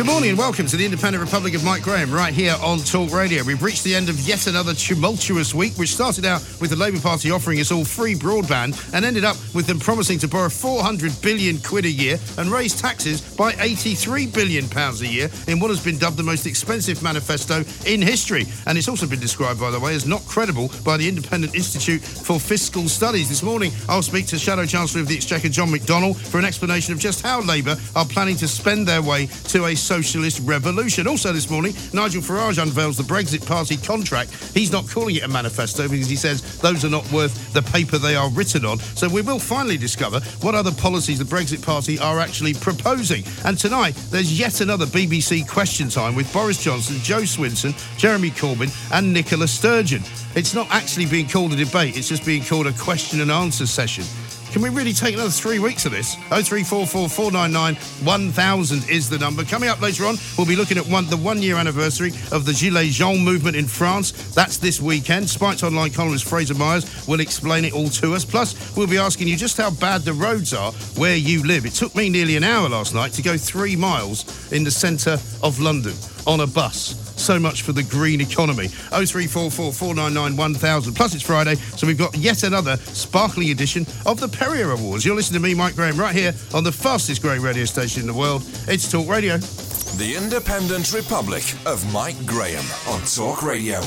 Good morning and welcome to the Independent Republic of Mike Graham right here on Talk Radio. We've reached the end of yet another tumultuous week, which started out with the Labour Party offering us all free broadband and ended up with them promising to borrow 400 billion quid a year and raise taxes by 83 billion pounds a year in what has been dubbed the most expensive manifesto in history. And it's also been described, by the way, as not credible by the Independent Institute for Fiscal Studies. This morning, I'll speak to Shadow Chancellor of the Exchequer, John McDonnell, for an explanation of just how Labour are planning to spend their way to a socialist revolution. Also this morning, Nigel Farage unveils the Brexit Party contract. He's not calling it a manifesto because he says those are not worth the paper they are written on. So we will finally discover what other policies the Brexit Party are actually proposing. And tonight, there's yet another BBC question time with Boris Johnson, Jo Swinson, Jeremy Corbyn, and Nicola Sturgeon. It's not actually being called a debate, it's just being called a question and answer session. Can we really take another three weeks of this? 0344 499 1000 is the number. Coming up later on, we'll be looking at one, the one year anniversary of the Gilets Jaunes movement in France. That's this weekend. Spiked Online columnist Fraser Myers will explain it all to us. Plus, we'll be asking you just how bad the roads are where you live. It took me nearly an hour last night to go three miles in the centre of London on a bus. So much for the green economy. 0344 499 1000. Plus, it's Friday, so we've got yet another sparkling edition of the Perrier Awards. You're listening to me, Mike Graham, right here on the fastest growing radio station in the world. It's Talk Radio. The Independent Republic of Mike Graham on Talk Radio.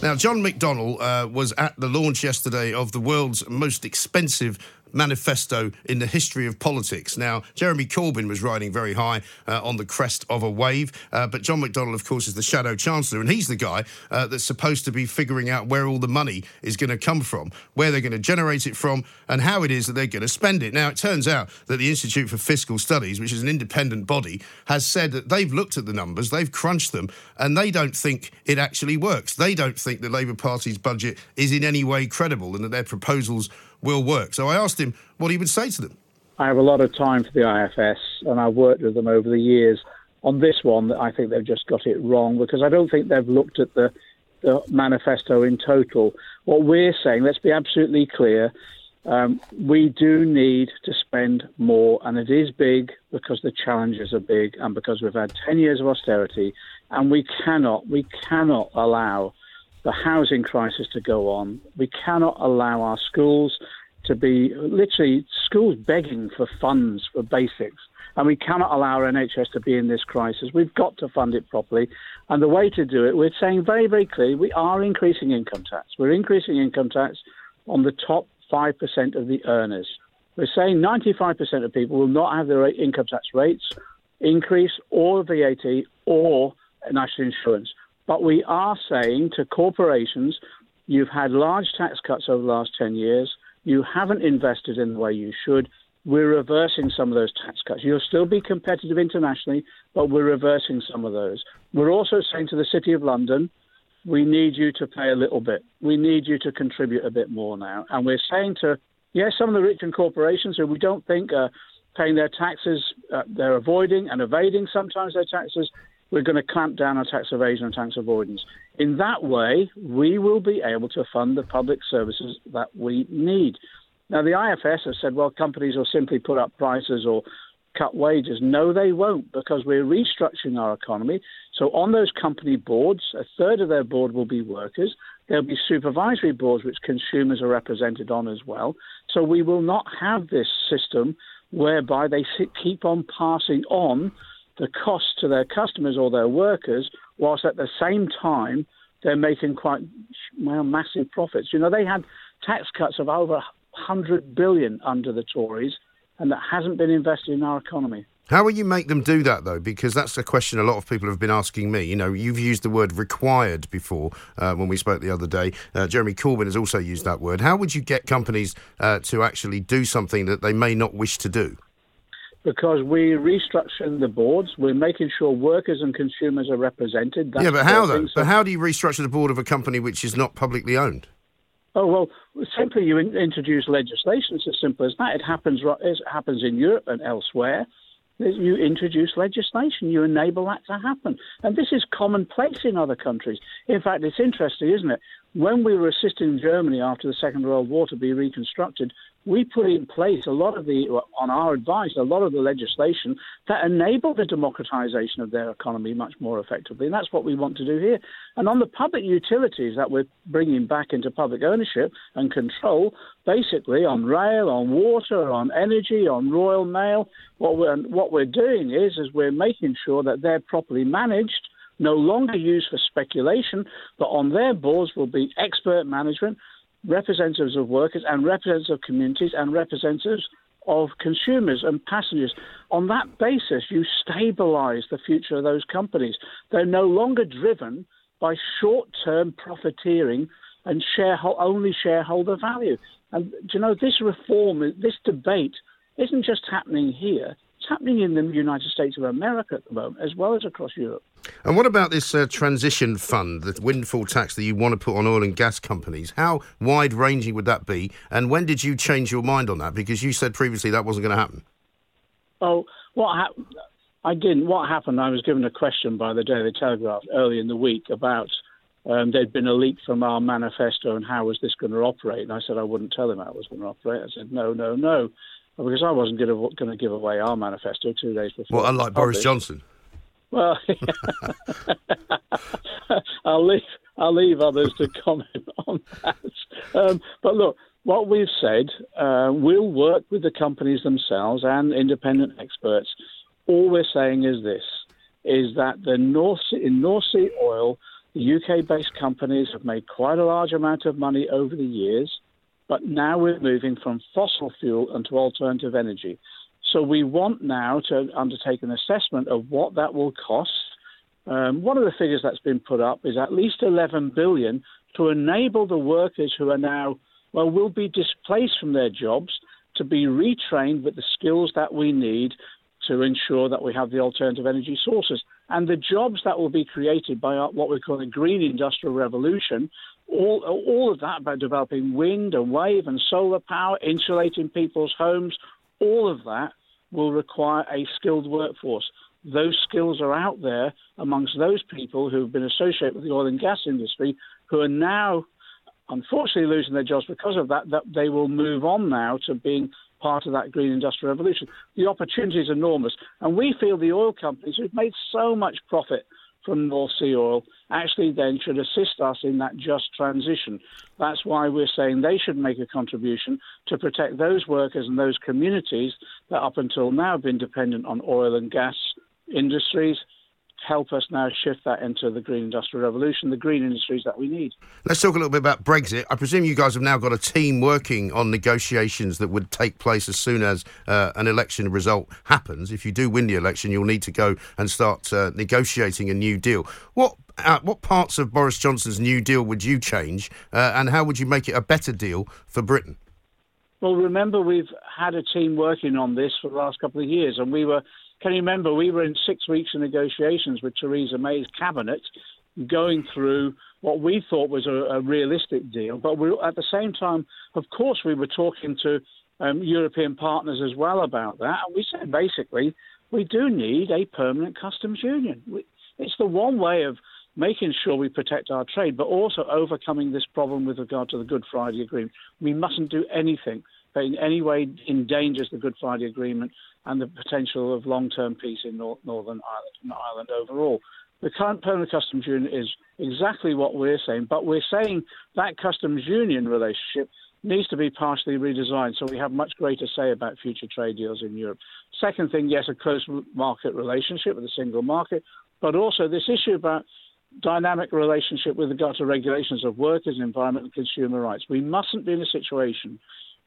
Now, John McDonnell uh, was at the launch yesterday of the world's most expensive manifesto in the history of politics. Now, Jeremy Corbyn was riding very high uh, on the crest of a wave, uh, but John McDonnell, of course, is the shadow chancellor, and he's the guy uh, that's supposed to be figuring out where all the money is going to come from, where they're going to generate it from, and how it is that they're going to spend it. Now, it turns out that the Institute for Fiscal Studies, which is an independent body, has said that they've looked at the numbers, they've crunched them, and they don't think it actually works. They don't think the Labour Party's budget is in any way credible and that their proposals will work. So I asked him what he would say to them. I have a lot of time for the IFS, and I've worked with them over the years. On this one, I think they've just got it wrong because I don't think they've looked at the, the manifesto in total. What we're saying, let's be absolutely clear, um, we do need to spend more, and it is big because the challenges are big, and because we've had 10 years of austerity, and we cannot, we cannot allow the housing crisis to go on. We cannot allow our schools to be literally schools begging for funds for basics. And we cannot allow our NHS to be in this crisis. We've got to fund it properly. And the way to do it, we're saying very, very clearly, we are increasing income tax. We're increasing income tax on the top 5% of the earners. We're saying 95% of people will not have their income tax rates increase or VAT or national insurance. But we are saying to corporations, you've had large tax cuts over the last 10 years. You haven't invested in the way you should. We're reversing some of those tax cuts. You'll still be competitive internationally, but we're reversing some of those. We're also saying to the City of London, we need you to pay a little bit. We need you to contribute a bit more now. And we're saying to, yes, some of the rich and corporations who we don't think are paying their taxes, uh, they're avoiding and evading sometimes their taxes. We're going to clamp down on tax evasion and tax avoidance. In that way, we will be able to fund the public services that we need. Now, the IFS has said, well, companies will simply put up prices or cut wages. No, they won't, because we're restructuring our economy. So, on those company boards, a third of their board will be workers. There'll be supervisory boards which consumers are represented on as well. So, we will not have this system whereby they keep on passing on the cost to their customers or their workers, whilst at the same time they're making quite well massive profits. You know, they had tax cuts of over 100 billion under the Tories, and that hasn't been invested in our economy. How will you make them do that, though? Because that's a question a lot of people have been asking me. You know, you've used the word required before uh, when we spoke the other day. Uh, Jeremy Corbyn has also used that word. How would you get companies uh, to actually do something that they may not wish to do? Because we're restructuring the boards, we're making sure workers and consumers are represented. That's yeah, but how though? But how do you restructure the board of a company which is not publicly owned? Oh well, simply you in, introduce legislation. It's as simple as that. It happens. It happens in Europe and elsewhere. You introduce legislation. You enable that to happen, and this is commonplace in other countries. In fact, it's interesting, isn't it? When we were assisting Germany after the Second World War to be reconstructed, we put in place a lot of the, on our advice, a lot of the legislation that enabled the democratization of their economy much more effectively. And that's what we want to do here. And on the public utilities that we're bringing back into public ownership and control, basically on rail, on water, on energy, on Royal Mail, what we're, what we're doing is, is we're making sure that they're properly managed no longer used for speculation, but on their boards will be expert management representatives of workers and representatives of communities and representatives of consumers and passengers. On that basis, you stabilize the future of those companies. They're no longer driven by short term profiteering and shareholder, only shareholder value. And you know, this reform, this debate isn't just happening here, happening in the United States of America at the moment, as well as across Europe. And what about this uh, transition fund, the windfall tax that you want to put on oil and gas companies? How wide ranging would that be? And when did you change your mind on that? Because you said previously that wasn't going to happen. Oh, what happened? I didn't. What happened? I was given a question by the Daily Telegraph early in the week about um, there'd been a leak from our manifesto and how was this going to operate. And I said I wouldn't tell him how it was going to operate. I said no, no, no because I wasn't going to give away our manifesto two days before. Well, unlike Boris Johnson. Well, I'll leave I'll leave others to comment on that. Um, but look, what we've said, uh, we'll work with the companies themselves and independent experts. All we're saying is this: is that the North sea, in North Sea oil, the UK-based companies have made quite a large amount of money over the years. But now we're moving from fossil fuel into alternative energy. So we want now to undertake an assessment of what that will cost. Um, one of the figures that's been put up is at least 11 billion to enable the workers who are now, well, will be displaced from their jobs to be retrained with the skills that we need to ensure that we have the alternative energy sources. And the jobs that will be created by what we call the green industrial revolution all, all of that about developing wind and wave and solar power, insulating people's homes, all of that will require a skilled workforce. Those skills are out there amongst those people who have been associated with the oil and gas industry who are now unfortunately losing their jobs because of that, that they will move on now to being part of that green industrial revolution. The opportunity is enormous. And we feel the oil companies who've made so much profit from North Sea oil actually then should assist us in that just transition. That's why we're saying they should make a contribution to protect those workers and those communities that up until now have been dependent on oil and gas industries help us now shift that into the green industrial revolution, the green industries that we need. Let's talk a little bit about Brexit. I presume you guys have now got a team working on negotiations that would take place as soon as uh, an election result happens. If you do win the election, you'll need to go and start uh, negotiating a new deal. What uh, what parts of Boris Johnson's new deal would you change, uh, and how would you make it a better deal for Britain? Well, remember we've had a team working on this for the last couple of years, and we were can you remember we were in six weeks of negotiations with Theresa May's cabinet? going through what we thought was a, a realistic deal. But we, at the same time, of course, we were talking to um, European partners as well about that. And we said basically, we do need a permanent customs union. We, it's the one way of making sure we protect our trade, but also overcoming this problem with regard to the Good Friday Agreement. We mustn't do anything that in any way endangers the Good Friday Agreement and the potential of long-term peace in Northern Ireland, Ireland overall. The current permanent customs union is exactly what we're saying, but we're saying that customs union relationship needs to be partially redesigned so we have much greater say about future trade deals in Europe. Second thing, yes, a close market relationship with a single market, but also this issue about dynamic relationship with regard to regulations of workers, environment, and consumer rights. We mustn't be in a situation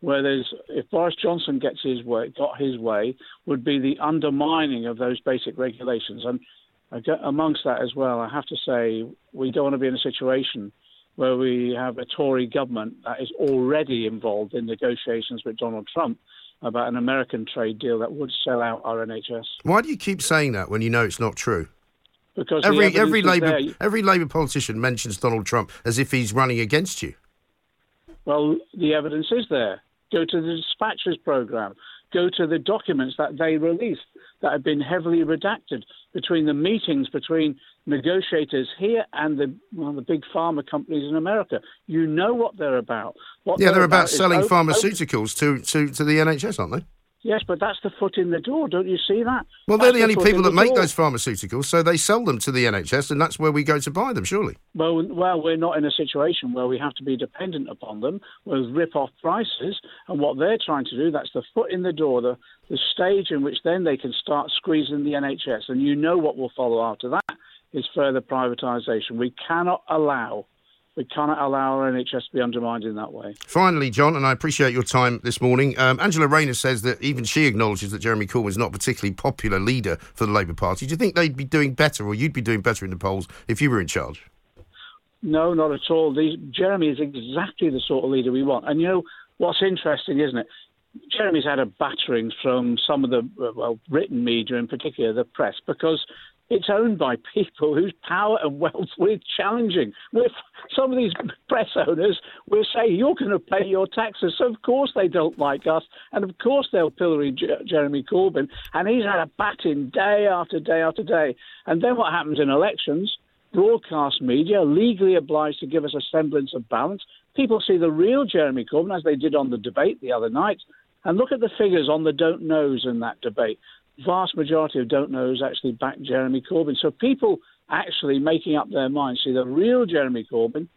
where there's, if Boris Johnson gets his way, got his way, would be the undermining of those basic regulations. And amongst that as well, I have to say, we don't want to be in a situation where we have a Tory government that is already involved in negotiations with Donald Trump about an American trade deal that would sell out our NHS. Why do you keep saying that when you know it's not true? Because every every Labour every Labour politician mentions Donald Trump as if he's running against you. Well, the evidence is there. Go to the dispatches program. Go to the documents that they released that have been heavily redacted between the meetings between negotiators here and the well, the big pharma companies in America. You know what they're about. What yeah, they're, they're about, about selling pharmaceuticals to, to, to the NHS, aren't they? Yes, but that's the foot in the door. Don't you see that? Well, they're the only the people that make door. those pharmaceuticals, so they sell them to the NHS, and that's where we go to buy them, surely. Well, well, we're not in a situation where we have to be dependent upon them with rip-off prices. And what they're trying to do, that's the foot in the door, the, the stage in which then they can start squeezing the NHS. And you know what will follow after that is further privatisation. We cannot allow we cannot allow our NHS to be undermined in that way. Finally, John, and I appreciate your time this morning. Um, Angela Rayner says that even she acknowledges that Jeremy Corbyn is not a particularly popular leader for the Labour Party. Do you think they'd be doing better, or you'd be doing better in the polls if you were in charge? No, not at all. Jeremy is exactly the sort of leader we want. And you know what's interesting, isn't it? Jeremy's had a battering from some of the well written media, in particular the press, because it's owned by people whose power and wealth we're challenging. We're, some of these press owners will say, You're going to pay your taxes. So, of course, they don't like us. And, of course, they'll pillory J- Jeremy Corbyn. And he's had a batting day after day after day. And then what happens in elections? Broadcast media legally obliged to give us a semblance of balance. People see the real Jeremy Corbyn, as they did on the debate the other night. And look at the figures on the don't knows in that debate vast majority of don't knows actually back Jeremy Corbyn. So people actually making up their minds see the real Jeremy Corbyn,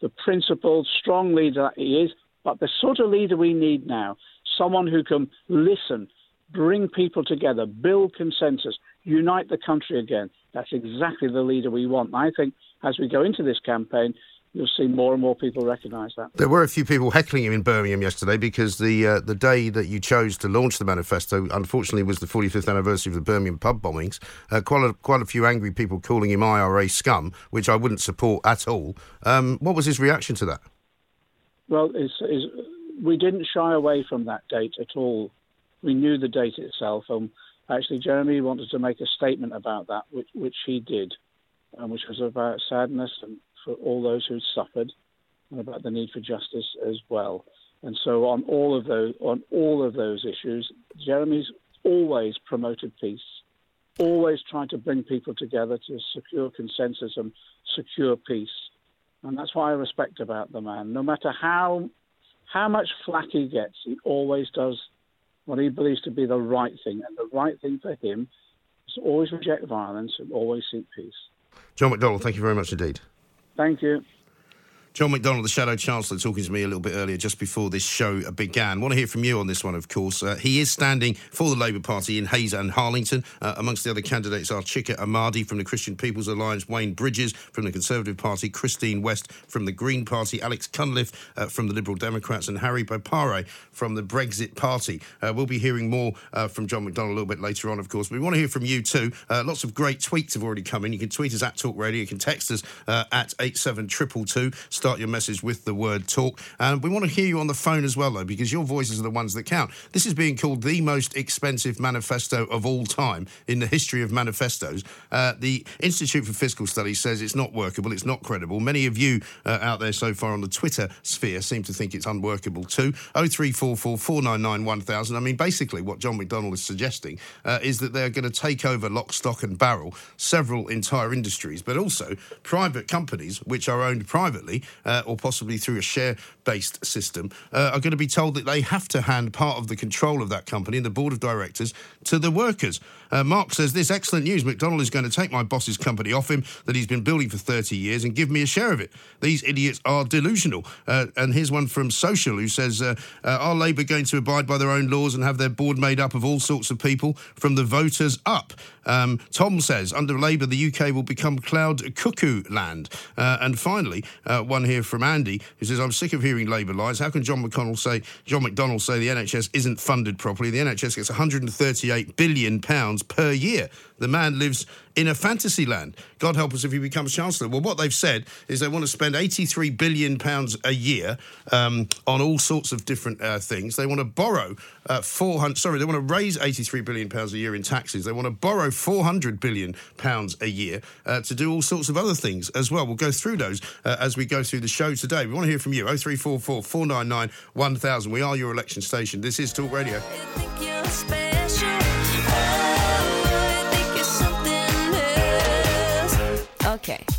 the principled, strong leader that he is, but the sort of leader we need now, someone who can listen, bring people together, build consensus, unite the country again. That's exactly the leader we want. And I think as we go into this campaign, you'll see more and more people recognise that. There were a few people heckling him in Birmingham yesterday because the uh, the day that you chose to launch the manifesto, unfortunately, was the 45th anniversary of the Birmingham pub bombings. Uh, quite a, quite a few angry people calling him IRA scum, which I wouldn't support at all. Um, what was his reaction to that? Well, it's, it's, we didn't shy away from that date at all. We knew the date itself, and actually, Jeremy wanted to make a statement about that, which, which he did, um, which was about sadness and for all those who suffered and about the need for justice as well. And so on all of those on all of those issues, Jeremy's always promoted peace, always tried to bring people together to secure consensus and secure peace. And that's what I respect about the man. No matter how how much flack he gets, he always does what he believes to be the right thing. And the right thing for him is always reject violence and always seek peace. John McDonnell, thank you very much indeed. Thank you. John McDonnell, the Shadow Chancellor, talking to me a little bit earlier, just before this show began. Want to hear from you on this one, of course. Uh, he is standing for the Labour Party in Hayes and Harlington. Uh, amongst the other candidates are Chika Amadi from the Christian People's Alliance, Wayne Bridges from the Conservative Party, Christine West from the Green Party, Alex Cunliffe uh, from the Liberal Democrats, and Harry Boparai from the Brexit Party. Uh, we'll be hearing more uh, from John McDonnell a little bit later on, of course. But we want to hear from you too. Uh, lots of great tweets have already come in. You can tweet us at Talk Radio. You can text us at 87222. Start your message with the word talk. And we want to hear you on the phone as well, though, because your voices are the ones that count. This is being called the most expensive manifesto of all time in the history of manifestos. Uh, the Institute for Fiscal Studies says it's not workable, it's not credible. Many of you uh, out there so far on the Twitter sphere seem to think it's unworkable too. 0344 499 1000. I mean, basically, what John McDonnell is suggesting uh, is that they're going to take over lock, stock, and barrel several entire industries, but also private companies which are owned privately uh, or possibly through a share based system uh, are going to be told that they have to hand part of the control of that company and the board of directors to the workers. Uh, Mark says this excellent news. McDonald is going to take my boss's company off him that he's been building for 30 years and give me a share of it. These idiots are delusional. Uh, and here's one from Social who says, uh, uh, Are Labour going to abide by their own laws and have their board made up of all sorts of people from the voters up? Um, Tom says, Under Labour, the UK will become cloud cuckoo land. Uh, and finally, one here from Andy who says, I'm sick of hearing Labour lies. How can John McConnell say, John McDonnell say the NHS isn't funded properly? The NHS gets 138 billion pounds per year. The man lives in a fantasy land. God help us if he becomes chancellor. Well, what they've said is they want to spend 83 billion pounds a year um, on all sorts of different uh, things. They want to borrow uh, 400. Sorry, they want to raise 83 billion pounds a year in taxes. They want to borrow 400 billion pounds a year uh, to do all sorts of other things as well. We'll go through those uh, as we go through the show today. We want to hear from you. 0344 499 1000. We are your election station. This is Talk Radio.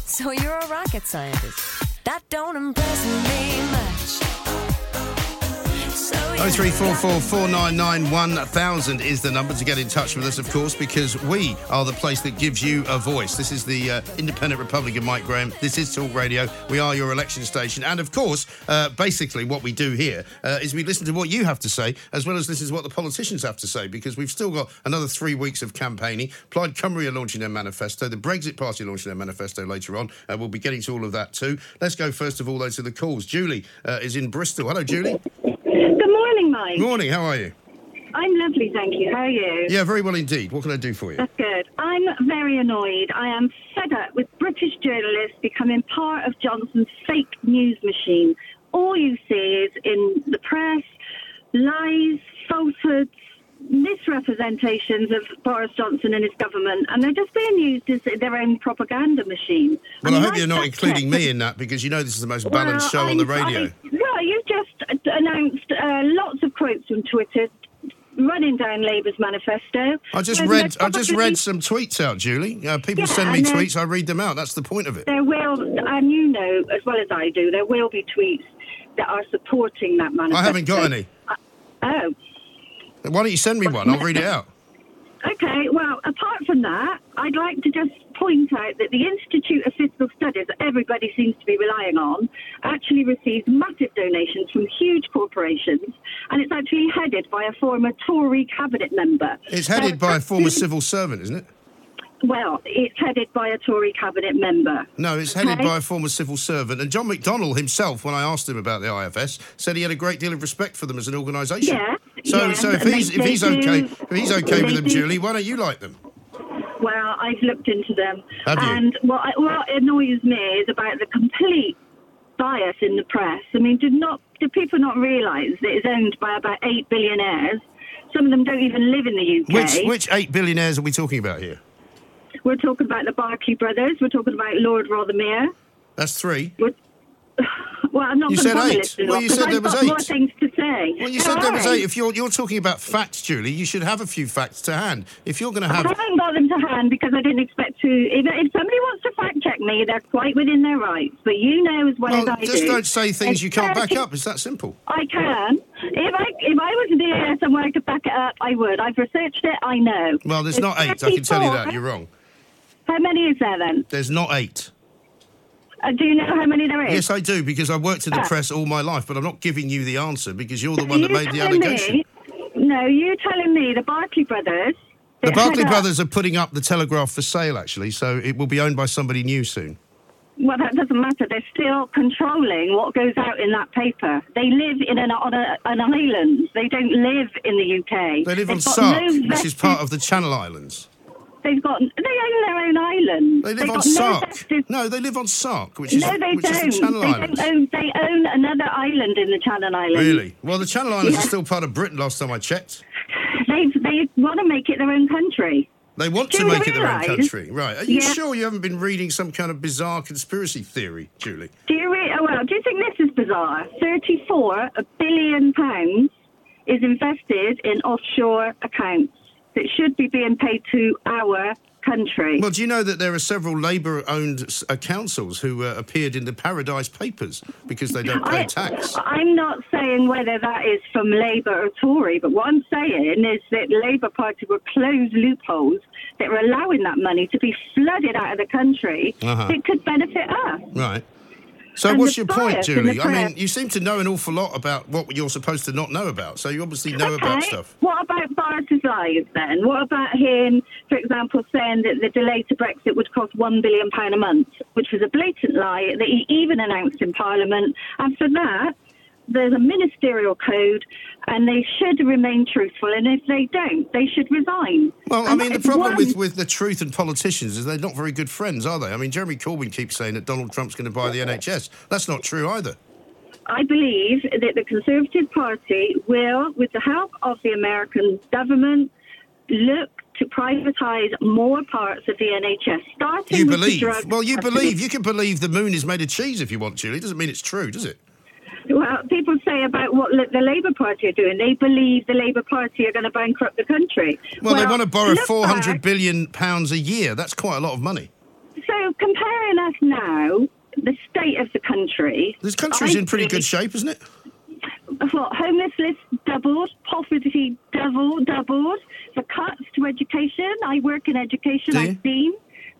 So you're a rocket scientist. That don't impress me 0344 is the number to get in touch with us, of course, because we are the place that gives you a voice. This is the uh, Independent Republican Mike Graham. This is Talk Radio. We are your election station. And of course, uh, basically, what we do here uh, is we listen to what you have to say, as well as this is what the politicians have to say, because we've still got another three weeks of campaigning. Plaid Cymru are launching their manifesto. The Brexit Party launching their manifesto later on. Uh, we'll be getting to all of that too. Let's go, first of all, though, to the calls. Julie uh, is in Bristol. Hello, Julie. Good morning. Mike. Morning. How are you? I'm lovely, thank you. How are you? Yeah, very well indeed. What can I do for you? That's good. I'm very annoyed. I am fed up with British journalists becoming part of Johnson's fake news machine. All you see is in the press lies, falsehoods, misrepresentations of Boris Johnson and his government, and they're just being used as their own propaganda machine. Well, I, mean, hope you're not including me in that because you know this is the most balanced Well, show on the radio. I- well, you've just announced uh, lots of quotes from Twitter running down Labour's manifesto. I just read. they're I just read some tweets out, Julie. Uh, people Yeah, send me tweets. I read them out. That's the point of it. There will, and you know as well as I do, there will be tweets that are supporting that manifesto. I haven't got any. Oh, Why don't you send me one? I'll read it out. okay. Well, apart from that, I'd like to just point out that the Institute of Fiscal Studies, that everybody seems to be relying on, actually receives massive donations from huge corporations, and it's actually headed by a former Tory cabinet member. It's headed So by a former civil servant, isn't it? Well, it's headed by a Tory cabinet member. No, it's headed Okay. by a former civil servant. And John McDonnell himself, when I asked him about the IFS, said he had a great deal of respect for them as an organisation. Yeah, So, yeah, so if he's if he's do- okay, if he's okay with them, do- Julie, why don't you like them? Well, I've looked into them. And what, I- what annoys me is about the complete bias in the press. I mean, did not do people not realise that it's owned by about eight billionaires? Some of them don't even live in the UK. Which which eight billionaires are we talking about here? We're talking about the Barclay brothers. We're talking about Lord Rothermere. That's three. We're, well, I'm not You going to said eight. Well, you said there was got more eight. things to say. Well, you said there was eight. If you're you're talking about facts, Julie, you should have a few facts to hand. If you're going to have, I have haven't got them to hand because I didn't expect to. If, if somebody wants to fact check me, they're quite within their rights. But you know as well, Well, as I just do. Just don't say things you can't back up. It's that simple. I can. If I if I was there somewhere to back it up, I would. I've researched it. I know. Well, there's not eight. I can tell you that. You're wrong. How many is there then? There's not eight. Uh, do you know how many there is? Yes, I do, because I worked in the Ah. press all my life, but I'm not giving you the answer because you're the one that made the allegation. Me, no, you're telling me the Barclay brothers. The Barclay head up- brothers are putting up the Telegraph for sale, actually, so it will be owned by somebody new soon. Well, that doesn't matter. They're still controlling what goes out in that paper. They live in an on a, an island. They don't live in the UK. They live on They've got Sark, no which is part of the Channel Islands. They've got they own their own island. They live They've on got no Sark. No, they live on Sark, which is, no, they which don't. the Channel they Islands. don't own. They own another island in the Channel Islands. Really? Well, the Channel Islands Yeah. are still part of Britain last time I checked. They they want to make it their own country. They want Do to make it their own country. Right. Are you Yeah. sure you haven't been reading some kind of bizarre conspiracy theory, Julie? Do you re- oh, well? Do you think this is bizarre? Thirty-four billion pounds is invested in offshore accounts that should be being paid to our country. Well, do you know that there are several Labour-owned uh, councils who uh, appeared in the Paradise Papers because they don't pay I, tax? I'm not saying whether that is from Labour or Tory, but what I'm saying is that the Labour Party will close loopholes that are allowing that money to be flooded out of the country Uh-huh. that could benefit us. Right. So, And what's your point, bias in the Julie? I mean, you seem to know an awful lot about what you're supposed to not know about. So, you obviously know about stuff. What about Boris's lies then? What about him, for example, saying that the delay to Brexit would cost £1 billion a month, which was a blatant lie that he even announced in Parliament. And for that, there's a ministerial code and they should remain truthful. And if they don't, they should resign. Well, I mean, the problem with, with the truth and politicians is they're not very good friends, are they? I mean, Jeremy Corbyn keeps saying that Donald Trump's going to buy the NHS. That's not true either. I believe that the Conservative Party will, with the help of the American government, look to privatise more parts of the NHS, starting You believe? Well, you believe. You can believe the moon is made of cheese if you want, Julie. It doesn't mean it's true, does it? Well, people say about what the Labour Party are doing. They believe the Labour Party are going to bankrupt the country. Well, they want to borrow four hundred billion pounds a year. That's quite a lot of money. So comparing us now, the state of the country. This country's I in pretty good shape, isn't it? What, homelessness doubled, poverty doubled, doubled, the cuts to education. I work in education. I've seen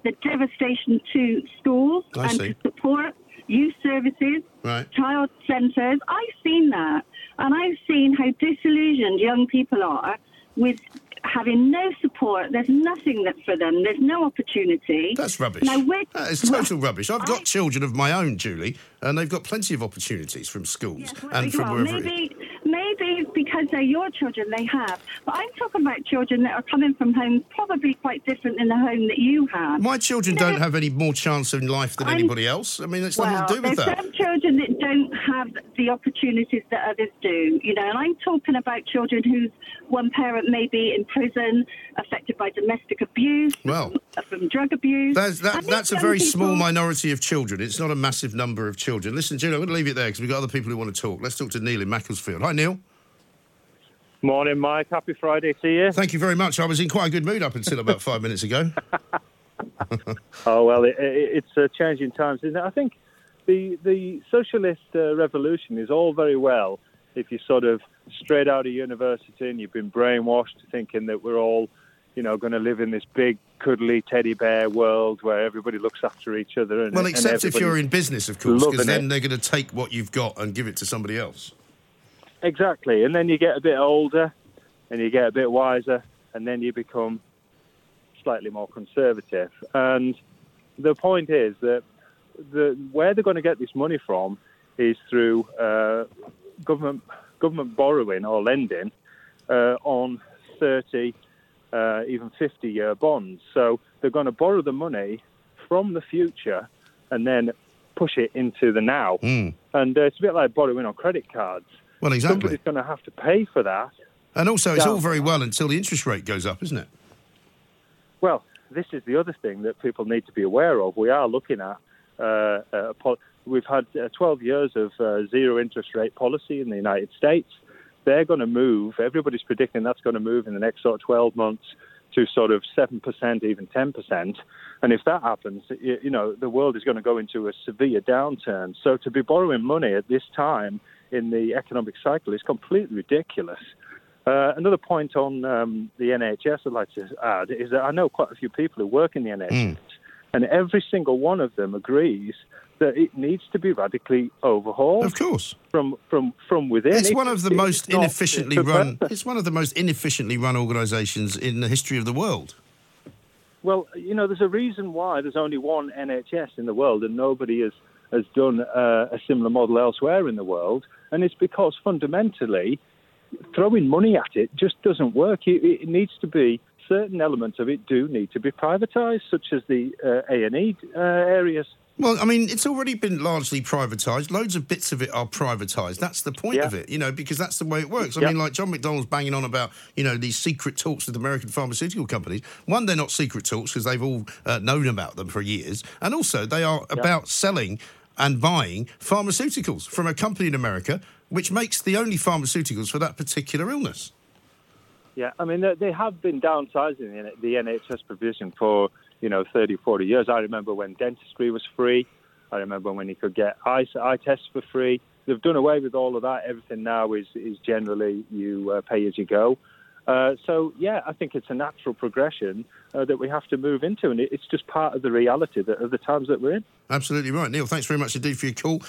the devastation to schools I and see. to support youth services, Right. child centres. I've seen that. And I've seen how disillusioned young people are with having no support. There's nothing that for them. There's no opportunity. That's rubbish. Now, we're- That is total rubbish. I've got I- children of my own, Julie, and they've got plenty of opportunities from schools Well, and from well, wherever. it- maybe, maybe because they're your children, they have. But I'm talking about children that are coming from homes probably quite different than the home that you have. My children No. don't have any more chance in life than I'm- anybody else. I mean, it's well, nothing to do with there's that. some children that don't have the opportunities that others do, you know. And I'm talking about children whose one parent may be in prison, affected by domestic abuse, Well, from drug abuse. That's, that, that's a very people- small minority of children. It's not a massive number of children. Listen, Julie, I'm going to leave it there because we've got other people who want to talk. Let's talk to Neil in Macclesfield. Hi, Neil. Morning, Mike. Happy Friday to you. Thank you very much. I was in quite a good mood up until about five minutes ago. Oh well, it, it, it's uh, changing times, isn't it? I think the the socialist uh, revolution is all very well if you're sort of straight out of university and you've been brainwashed thinking that we're all, you know, going to live in this big cuddly teddy bear world where everybody looks after each other. And, Well, except if you're in business, of course, because then it. they're going to take what you've got and give it to somebody else. Exactly. And then you get a bit older and you get a bit wiser and then you become slightly more conservative. And the point is that the, where they're going to get this money from is through uh, government government borrowing or lending uh, on 30, uh, even 50 year bonds. So they're going to borrow the money from the future and then push it into the now. And uh, it's a bit like borrowing on credit cards. Well, exactly. Somebody's going to have to pay for that. And also, it's all very well until the interest rate goes up, isn't it? Well, this is the other thing that people need to be aware of. We are looking at uh, a we've had uh, 12 years of uh, zero interest rate policy in the United States. They're going to move. Everybody's predicting that's going to move in the next sort of 12 months to sort of 7%, even 10%. And if that happens, you, you know, the world is going to go into a severe downturn. So to be borrowing money at this time in the economic cycle is completely ridiculous. Uh, another point on um, the NHS I'd like to add is that I know quite a few people who work in the NHS, and every single one of them agrees that it needs to be radically overhauled. Of course. From from from within. It's It- one of the most inefficiently run. It's one of the most inefficiently run organisations in the history of the world. Well, you know, there's a reason why there's only one NHS in the world, and nobody has has done uh, a similar model elsewhere in the world, and it's because fundamentally, throwing money at it just doesn't work. It, it needs to be certain elements of it do need to be privatised, such as the uh, A and E uh, areas. Well, I mean, it's already been largely privatised. Loads of bits of it are privatised. That's the point Yeah. of it, you know, because that's the way it works. I Yeah. mean, like John McDonald's banging on about, you know, these secret talks with American pharmaceutical companies. One, they're not secret talks because they've all uh, known about them for years. And also, they are about selling and buying pharmaceuticals from a company in America which makes the only pharmaceuticals for that particular illness. Yeah, I mean, they, have been downsizing the NHS provision for, you know, 30, 40 years. I remember when dentistry was free. I remember when you could get eye, eye tests for free. They've done away with all of that. Everything now is, is generally you uh, pay as you go. Uh, so, yeah, I think it's a natural progression uh, that we have to move into, and it's just part of the reality that, of the times that we're in. Absolutely right. Neil, thanks very much indeed for your call.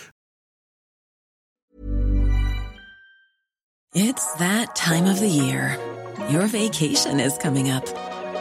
It's that time of the year. Your vacation is coming up.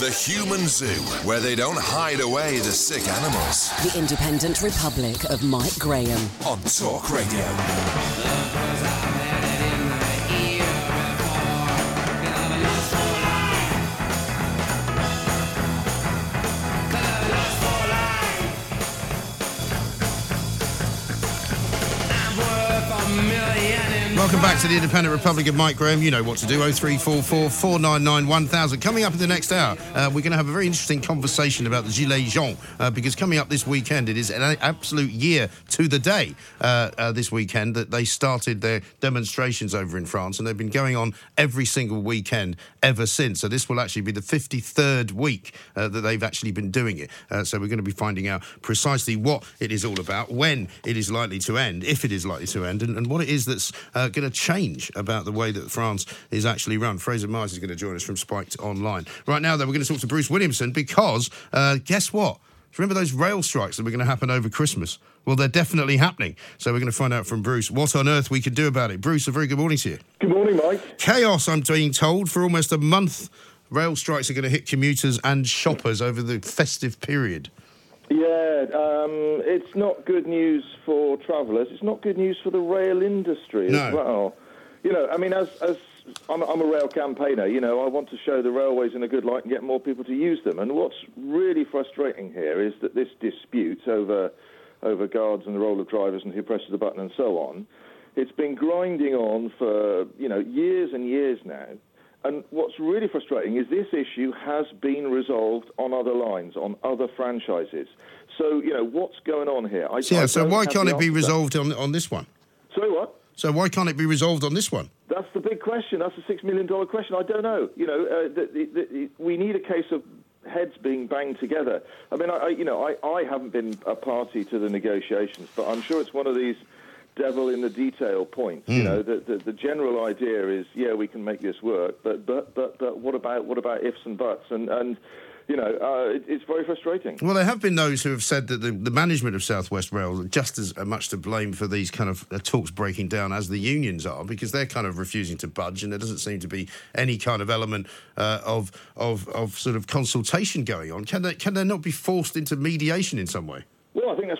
The Human Zoo, where they don't hide away the sick animals. The Independent Republic of Mike Graham. On Talk Radio. Welcome back to the Independent Republic of Mike Graham. You know what to do. 0344 499 1000. Coming up in the next hour, uh, we're going to have a very interesting conversation about the Gilets Jaunes uh, because coming up this weekend, it is an absolute year to the day uh, uh, this weekend that they started their demonstrations over in France and they've been going on every single weekend ever since. So this will actually be the 53rd week uh, that they've actually been doing it. Uh, so we're going to be finding out precisely what it is all about, when it is likely to end, if it is likely to end, and, and what it is that's uh, going to change about the way that France is actually run. Fraser Myers is going to join us from Spiked Online. Right now, though, we're going to talk to Bruce Williamson because uh, guess what? Remember those rail strikes that were going to happen over Christmas? Well, they're definitely happening. So we're going to find out from Bruce what on earth we can do about it. Bruce, a very good morning to you. Good morning, Mike. Chaos, I'm being told, for almost a month. Rail strikes are going to hit commuters and shoppers over the festive period. Yeah, um, it's not good news for travellers. It's not good news for the rail industry as well. You know, I mean, as as I'm, I'm a rail campaigner, you know, I want to show the railways in a good light and get more people to use them. And what's really frustrating here is that this dispute over over guards and the role of drivers and who presses the button and so on, it's been grinding on for you know years and years now. And what's really frustrating is this issue has been resolved on other lines, on other franchises. So, you know, what's going on here? I, So, yeah, I so why can't it be resolved on, on this one? Sorry, what? So why can't it be resolved on this one? That's the big question. That's the six million dollar question. I don't know. You know, uh, the, the, the, we need a case of heads being banged together. I mean, I, I you know, I, I haven't been a party to the negotiations, but I'm sure it's one of these devil in the detail points. Hmm. You know, the, the the general idea is, yeah, we can make this work, but but but but what about what about ifs and buts? And and you know, uh, it, it's very frustrating. Well, there have been those who have said that the, the management of Southwest Rail are just as much to blame for these kind of uh, talks breaking down as the unions are, because they're kind of refusing to budge, and there doesn't seem to be any kind of element uh, of of of sort of consultation going on. Can they can they not be forced into mediation in some way? Well, I think that's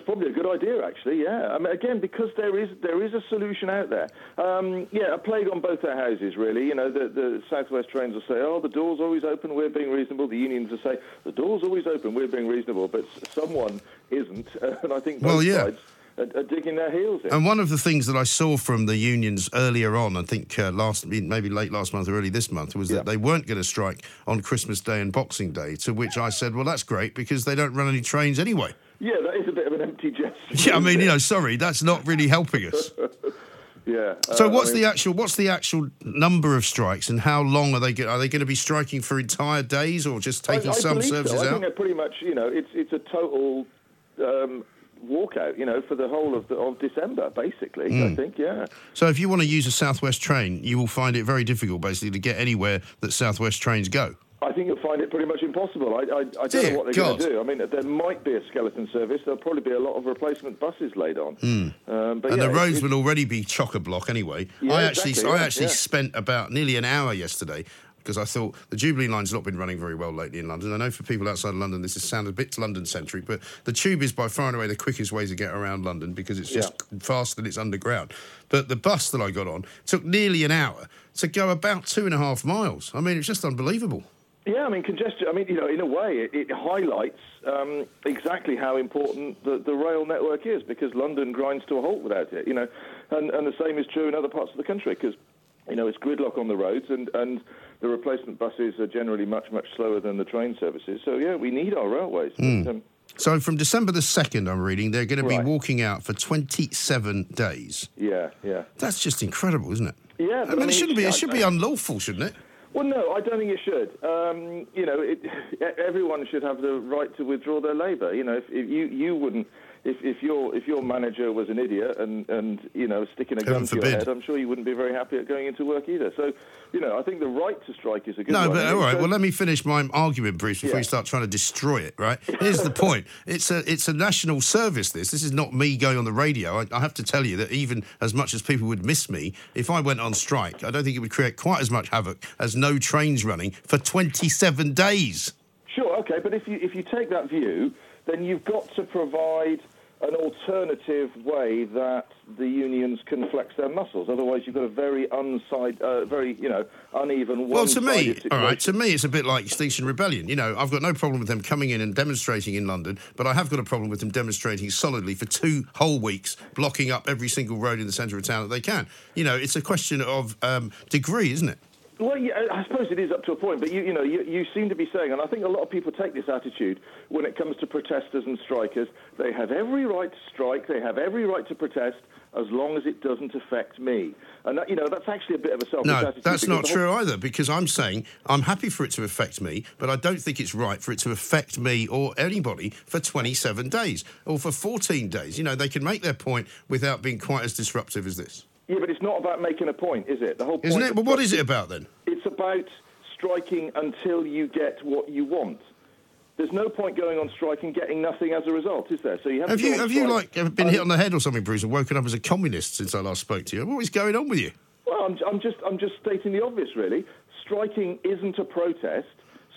probably a good idea, actually. Yeah, I mean, again, because there is there is a solution out there. Um, yeah, a plague on both their houses, really. You know, the, the Southwest Trains will say, "Oh, the door's always open. We're being reasonable." The unions will say, "The door's always open. We're being reasonable." But someone isn't, and I think both Well, yeah. sides are, digging their heels in. And one of the things that I saw from the unions earlier on, I think uh, last maybe late last month or early this month, was that they weren't going to strike on Christmas Day and Boxing Day. To which I said, "Well, that's great because they don't run any trains anyway." Yeah, that is a bit of an empty gesture. Yeah, I mean, you know, sorry, that's not really helping us. yeah. So uh, what's I mean- the actual what's the actual number of strikes and how long are they go- are they going to be striking for entire days or just taking I, I some believe so. services I think they're pretty much, you know, it's it's a total um, walkout, you know, for the whole of the, of December, basically. I Mm. think, yeah. So if you want to use a Southwest train, you will find it very difficult basically to get anywhere that Southwest trains go. I think you'll find it pretty much impossible. I, I, I don't Dear know what they're God. going to do. I mean, there might be a skeleton service. There'll probably be a lot of replacement buses laid on. Hmm. Um, but and yeah, the roads it's- will already be chock a block anyway. Yeah, I actually, exactly, I actually yeah. spent about nearly an hour yesterday because I thought the Jubilee line's not been running very well lately in London. I know for people outside of London, this is sounded a bit London centric, but the tube is by far and away the quickest way to get around London because it's just faster than it's underground. But the bus that I got on took nearly an hour to go about two and a half miles. I mean, it's just unbelievable. Yeah, I mean, congestion. I mean, you know, in a way, it, it highlights um, exactly how important the, the rail network is because London grinds to a halt without it. You know, and, and the same is true in other parts of the country because you know it's gridlock on the roads and and the replacement buses are generally much much slower than the train services. So yeah, we need our railways. Mm. But, um, So from December the 2nd, I'm reading, they're going to be Right. walking out for 27 days. yeah, yeah. That's just incredible, isn't it? Yeah, I but mean, it shouldn't be. It should be unlawful, shouldn't it? Well, no, I don't think it should. Um, you know, it, everyone should have the right to withdraw their labour. You know, if, if you you wouldn't, if, if your if your manager was an idiot and and you know sticking a gun to your head, I'm sure you wouldn't be very happy at going into work either. So, you know, I think the right to strike is a good thing. No, one. but all right. all it right. shows- Well, let me finish my argument, Bruce, before Yeah. you start trying to destroy it. Right? Here's the point. It's a it's a national service. This this is not me going on the radio. I, I have to tell you that even as much as people would miss me, if I went on strike, I don't think it would create quite as much havoc as no trains running for 27 days. Sure, okay, but if you if you take that view, then you've got to provide an alternative way that the unions can flex their muscles. Otherwise, you've got a very unside, uh, very you know uneven. Well, to me, one-sided all right, to me, it's a bit like Extinction Rebellion. You know, I've got no problem with them coming in and demonstrating in London, but I have got a problem with them demonstrating solidly for two whole weeks, blocking up every single road in the centre of town that they can. You know, it's a question of um, degree, isn't it? Well, yeah, I suppose it is up to a point, but you, you know, you, you seem to be saying, and I think a lot of people take this attitude when it comes to protesters and strikers. They have every right to strike, they have every right to protest, as long as it doesn't affect me. And that, you know, that's actually a bit of a selfish No, attitude. that's not true either, because I'm saying I'm happy for it to affect me, but I don't think it's right for it to affect me or anybody for 27 days or for 14 days. You know, they can make their point without being quite as disruptive as this. Yeah, but it's not about making a point, is it? The whole point Isn't it? Well, what is it about then? It's about striking until you get what you want. There's no point going on strike and getting nothing as a result, is there? So you have, Have to you have you like been hit um, on the head or something, Bruce, and woken up as a communist since I last spoke to you? What is going on with you? Well, I'm, I'm just I'm just stating the obvious, really. Striking isn't a protest.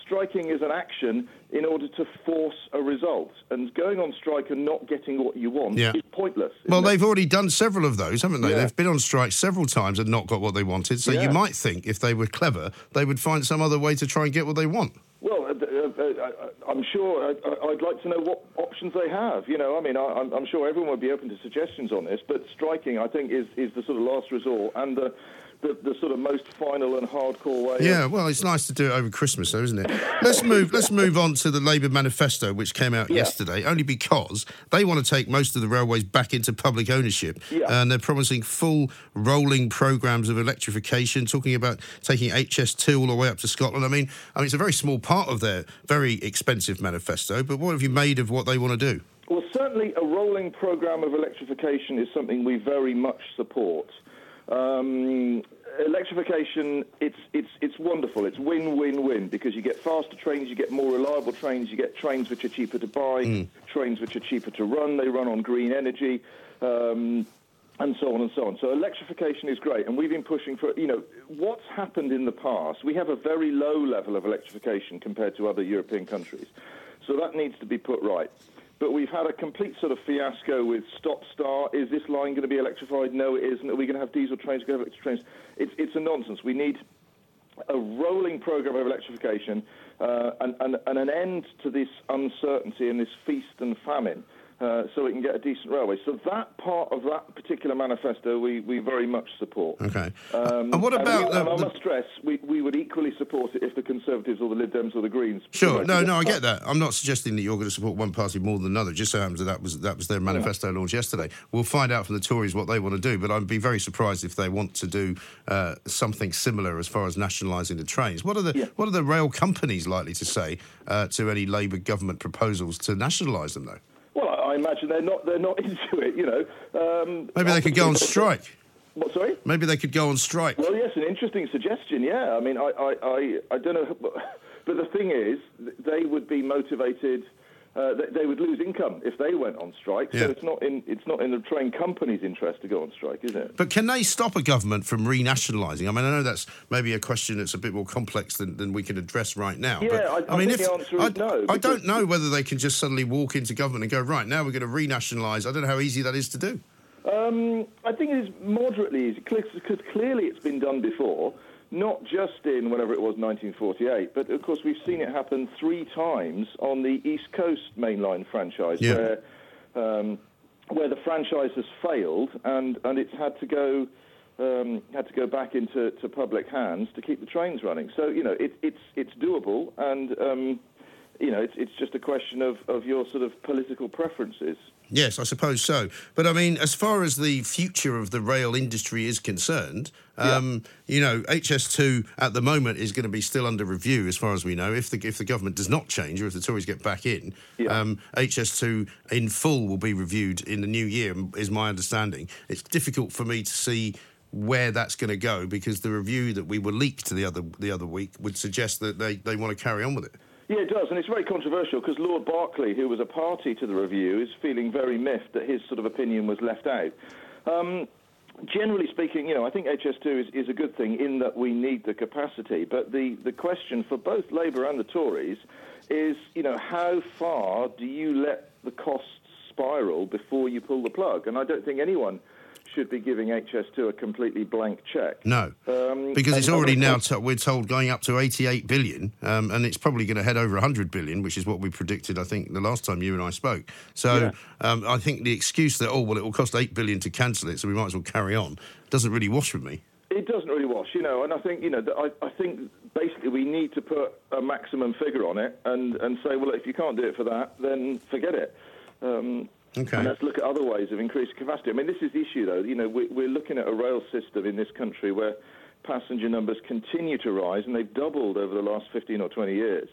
Striking is an action in order to force a result, and going on strike and not getting what you want Yeah. is pointless. Well, it? they've already done several of those, haven't they? Yeah. They've been on strike several times and not got what they wanted. So Yeah. you might think if they were clever, they would find some other way to try and get what they want. Well, uh, uh, uh, I'm sure I'd like to know what options they have. You know, I mean, I'm sure everyone would be open to suggestions on this, but striking, I think, is, is the sort of last resort and the, the, the sort of most final and hardcore way. Yeah, well, it's nice to do it over Christmas, though, isn't it? Let's move. let's move on to the Labour manifesto, which came out Yeah. yesterday. Only because they want to take most of the railways back into public ownership, Yeah. and they're promising full rolling programs of electrification. Talking about taking HS2 all the way up to Scotland. I mean, I mean, it's a very small part of their very expensive manifesto. But what have you made of what they want to do? well, certainly a rolling program of electrification is something we very much support. Um, electrification, it's, it's, it's wonderful. It's win, win, win because you get faster trains, you get more reliable trains, you get trains which are cheaper to buy, trains which are cheaper to run. They run on green energy. Um, and so on and so on. So electrification is great, and we've been pushing for. You know, what's happened in the past? We have a very low level of electrification compared to other European countries, so that needs to be put right. But we've had a complete sort of fiasco with stop-start. Is this line going to be electrified? No, it isn't. Are we going to have diesel trains? Are we going to have electric trains? It's it's a nonsense. We need a rolling program of electrification uh, and, and, and an end to this uncertainty and this feast and famine. Uh, so we can get a decent railway. So that part of that particular manifesto we, we very much support. Okay. Um, And what about we, the- and I the- must stress, we, we would equally support it if the Conservatives or the Lib Dems or the Greens. Sure, no, no, I get that. I'm not suggesting that you're going to support one party more than another. Just so happens that that was that was their manifesto launch yesterday. We'll find out from the Tories what they want to do, but I'd be very surprised if they want to do uh, something similar as far as nationalising the trains. What are the what are the rail companies likely to say uh, to any Labour government proposals to nationalise them, though? I imagine they're not they're not into it. You know, um, Maybe they could go on strike. What? Sorry. Maybe they could go on strike. Well, yes, an interesting suggestion. Yeah, I mean, I, I, I, I don't know, but the thing is, they would be motivated. Uh, they, they would lose income if they went on strike. Yeah. So it's not in it's not in the train company's interest to go on strike, is it? But can they stop a government from renationalising? I mean, I know that's maybe a question that's a bit more complex than, than we can address right now. Yeah, but, I- I think the answer is I, no, I don't know whether they can just suddenly walk into government and go, right, now we're going to renationalise. I don't know how easy that is to do. Um, I think it is moderately easy because clearly it's been done before, not just in whenever it was 1948, but of course we've seen it happen three times on the East Coast mainline franchise, Yeah. where um, where the franchise has failed and, and it's had to go um, had to go back into to public hands to keep the trains running. So you know it, it's it's doable and. Um, you know, it's, it's just a question of, of your sort of political preferences. Yes, I suppose so. But I mean, as far as the future of the rail industry is concerned, um, you know, HS2 at the moment is going to be still under review, as far as we know. If the if the government does not change, or if the Tories get back in, um, HS2 in full will be reviewed in the new year, is my understanding. It's difficult for me to see where that's going to go because the review that we were leaked to the other the other week would suggest that they, they want to carry on with it. Yeah, it does, and it's very controversial because Lord Berkeley, who was a party to the review, is feeling very miffed that his sort of opinion was left out. Um, generally speaking, you know, I think HS2 is, is a good thing in that we need the capacity, but the, the question for both Labour and the Tories is, you know, how far do you let the costs spiral before you pull the plug? And I don't think anyone should be giving HS2 a completely blank check. No, Um, because it's already now to, we're told going up to 88 billion, um, and it's probably going to head over 100 billion, which is what we predicted. I think the last time you and I spoke. So um, I think the excuse that oh well it will cost 8 billion to cancel it, so we might as well carry on, doesn't really wash with me. It doesn't really wash, you know, and I think, you know, I, I think basically we need to put a maximum figure on it and, and say, well, if you can't do it for that, then forget it. Um, Okay. And let's look at other ways of increasing capacity. I mean, this is the issue, though. You know, we, we're looking at a rail system in this country where passenger numbers continue to rise, and they've doubled over the last 15 or 20 years.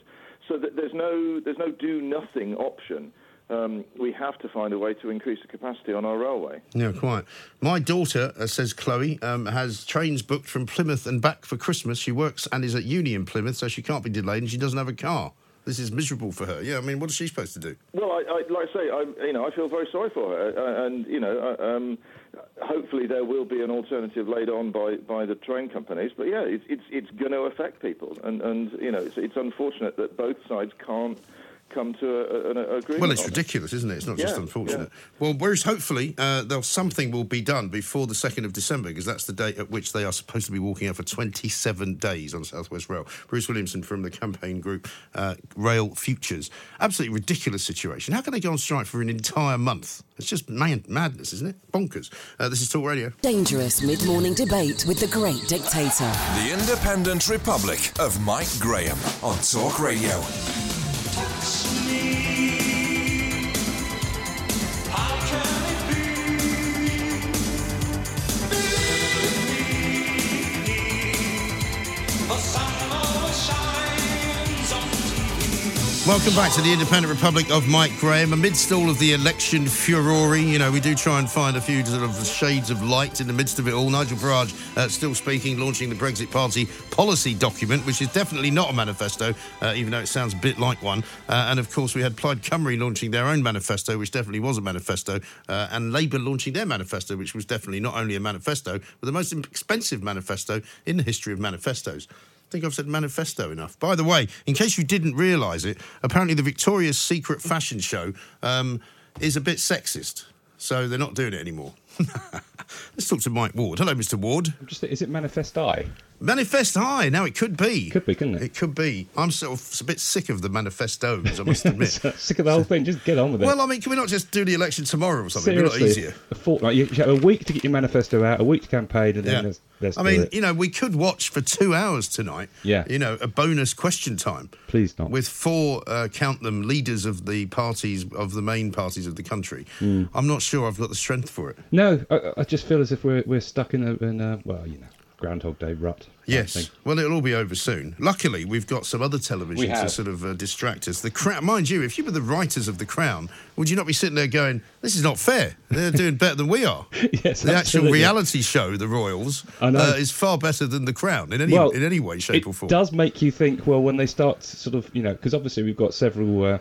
So that there's no there's no do nothing option. Um, we have to find a way to increase the capacity on our railway. Yeah, quite. My daughter, uh, says Chloe, um, has trains booked from Plymouth and back for Christmas. She works and is at uni in Plymouth, so she can't be delayed, and she doesn't have a car. This is miserable for her. Yeah, I mean, what is she supposed to do? Well, I, I, like I say, I, you know, I feel very sorry for her, uh, and you know, uh, um, hopefully there will be an alternative laid on by, by the train companies. But yeah, it's it's, it's going to affect people, and, and you know, it's, it's unfortunate that both sides can't come to a, an agreement. Well, it's on ridiculous, isn't it? It's not just Yeah, unfortunate. Well, whereas hopefully uh, there'll, something will be done before the 2nd of December, because that's the date at which they are supposed to be walking out for 27 days on Southwest Rail. Bruce Williamson from the campaign group uh, Rail Futures. Absolutely ridiculous situation. How can they go on strike for an entire month? It's just man- madness, isn't it? Bonkers. Uh, this is Talk Radio. Dangerous mid morning debate with the great dictator. The Independent Republic of Mike Graham on Talk Radio me. Welcome back to the Independent Republic of Mike Graham. Amidst all of the election furore, you know, we do try and find a few sort of shades of light in the midst of it all. Nigel Farage uh, still speaking, launching the Brexit Party policy document, which is definitely not a manifesto, uh, even though it sounds a bit like one. Uh, and of course, we had Plaid Cymru launching their own manifesto, which definitely was a manifesto, uh, and Labour launching their manifesto, which was definitely not only a manifesto, but the most expensive manifesto in the history of manifestos. I think I've said manifesto enough. By the way, in case you didn't realise it, apparently the Victoria's Secret fashion show um, is a bit sexist, so they're not doing it anymore. Let's talk to Mike Ward. Hello, Mr. Ward. Just, is it Manifest I? Manifest High. Now it could be. Could be, couldn't it? It could be. I'm sort of a bit sick of the manifestos. I must admit. Sick of the whole thing. Just get on with it. well, I mean, can we not just do the election tomorrow or something? It'd be a lot easier. a fortnight. You have a week to get your manifesto out, a week to campaign, and then Yeah. let's I mean, it. you know, we could watch for two hours tonight. Yeah. You know, a bonus question time. Please not. With four, uh, count them, leaders of the parties, of the main parties of the country. Mm. I'm not sure I've got the strength for it. No, I, I just feel as if we're we're stuck in a, in a well, you know, Groundhog Day rut. Yes. Well, it'll all be over soon. Luckily, we've got some other television to sort of uh, distract us. The Crown, mind you, if you were the writers of The Crown, would you not be sitting there going, "This is not fair. They're doing better than we are." yes, the actual reality show, The Royals, Uh, is far better than The Crown in any Well, in any way, shape, or form. It does make you think. Well, when they start sort of, you know, because obviously we've got several uh,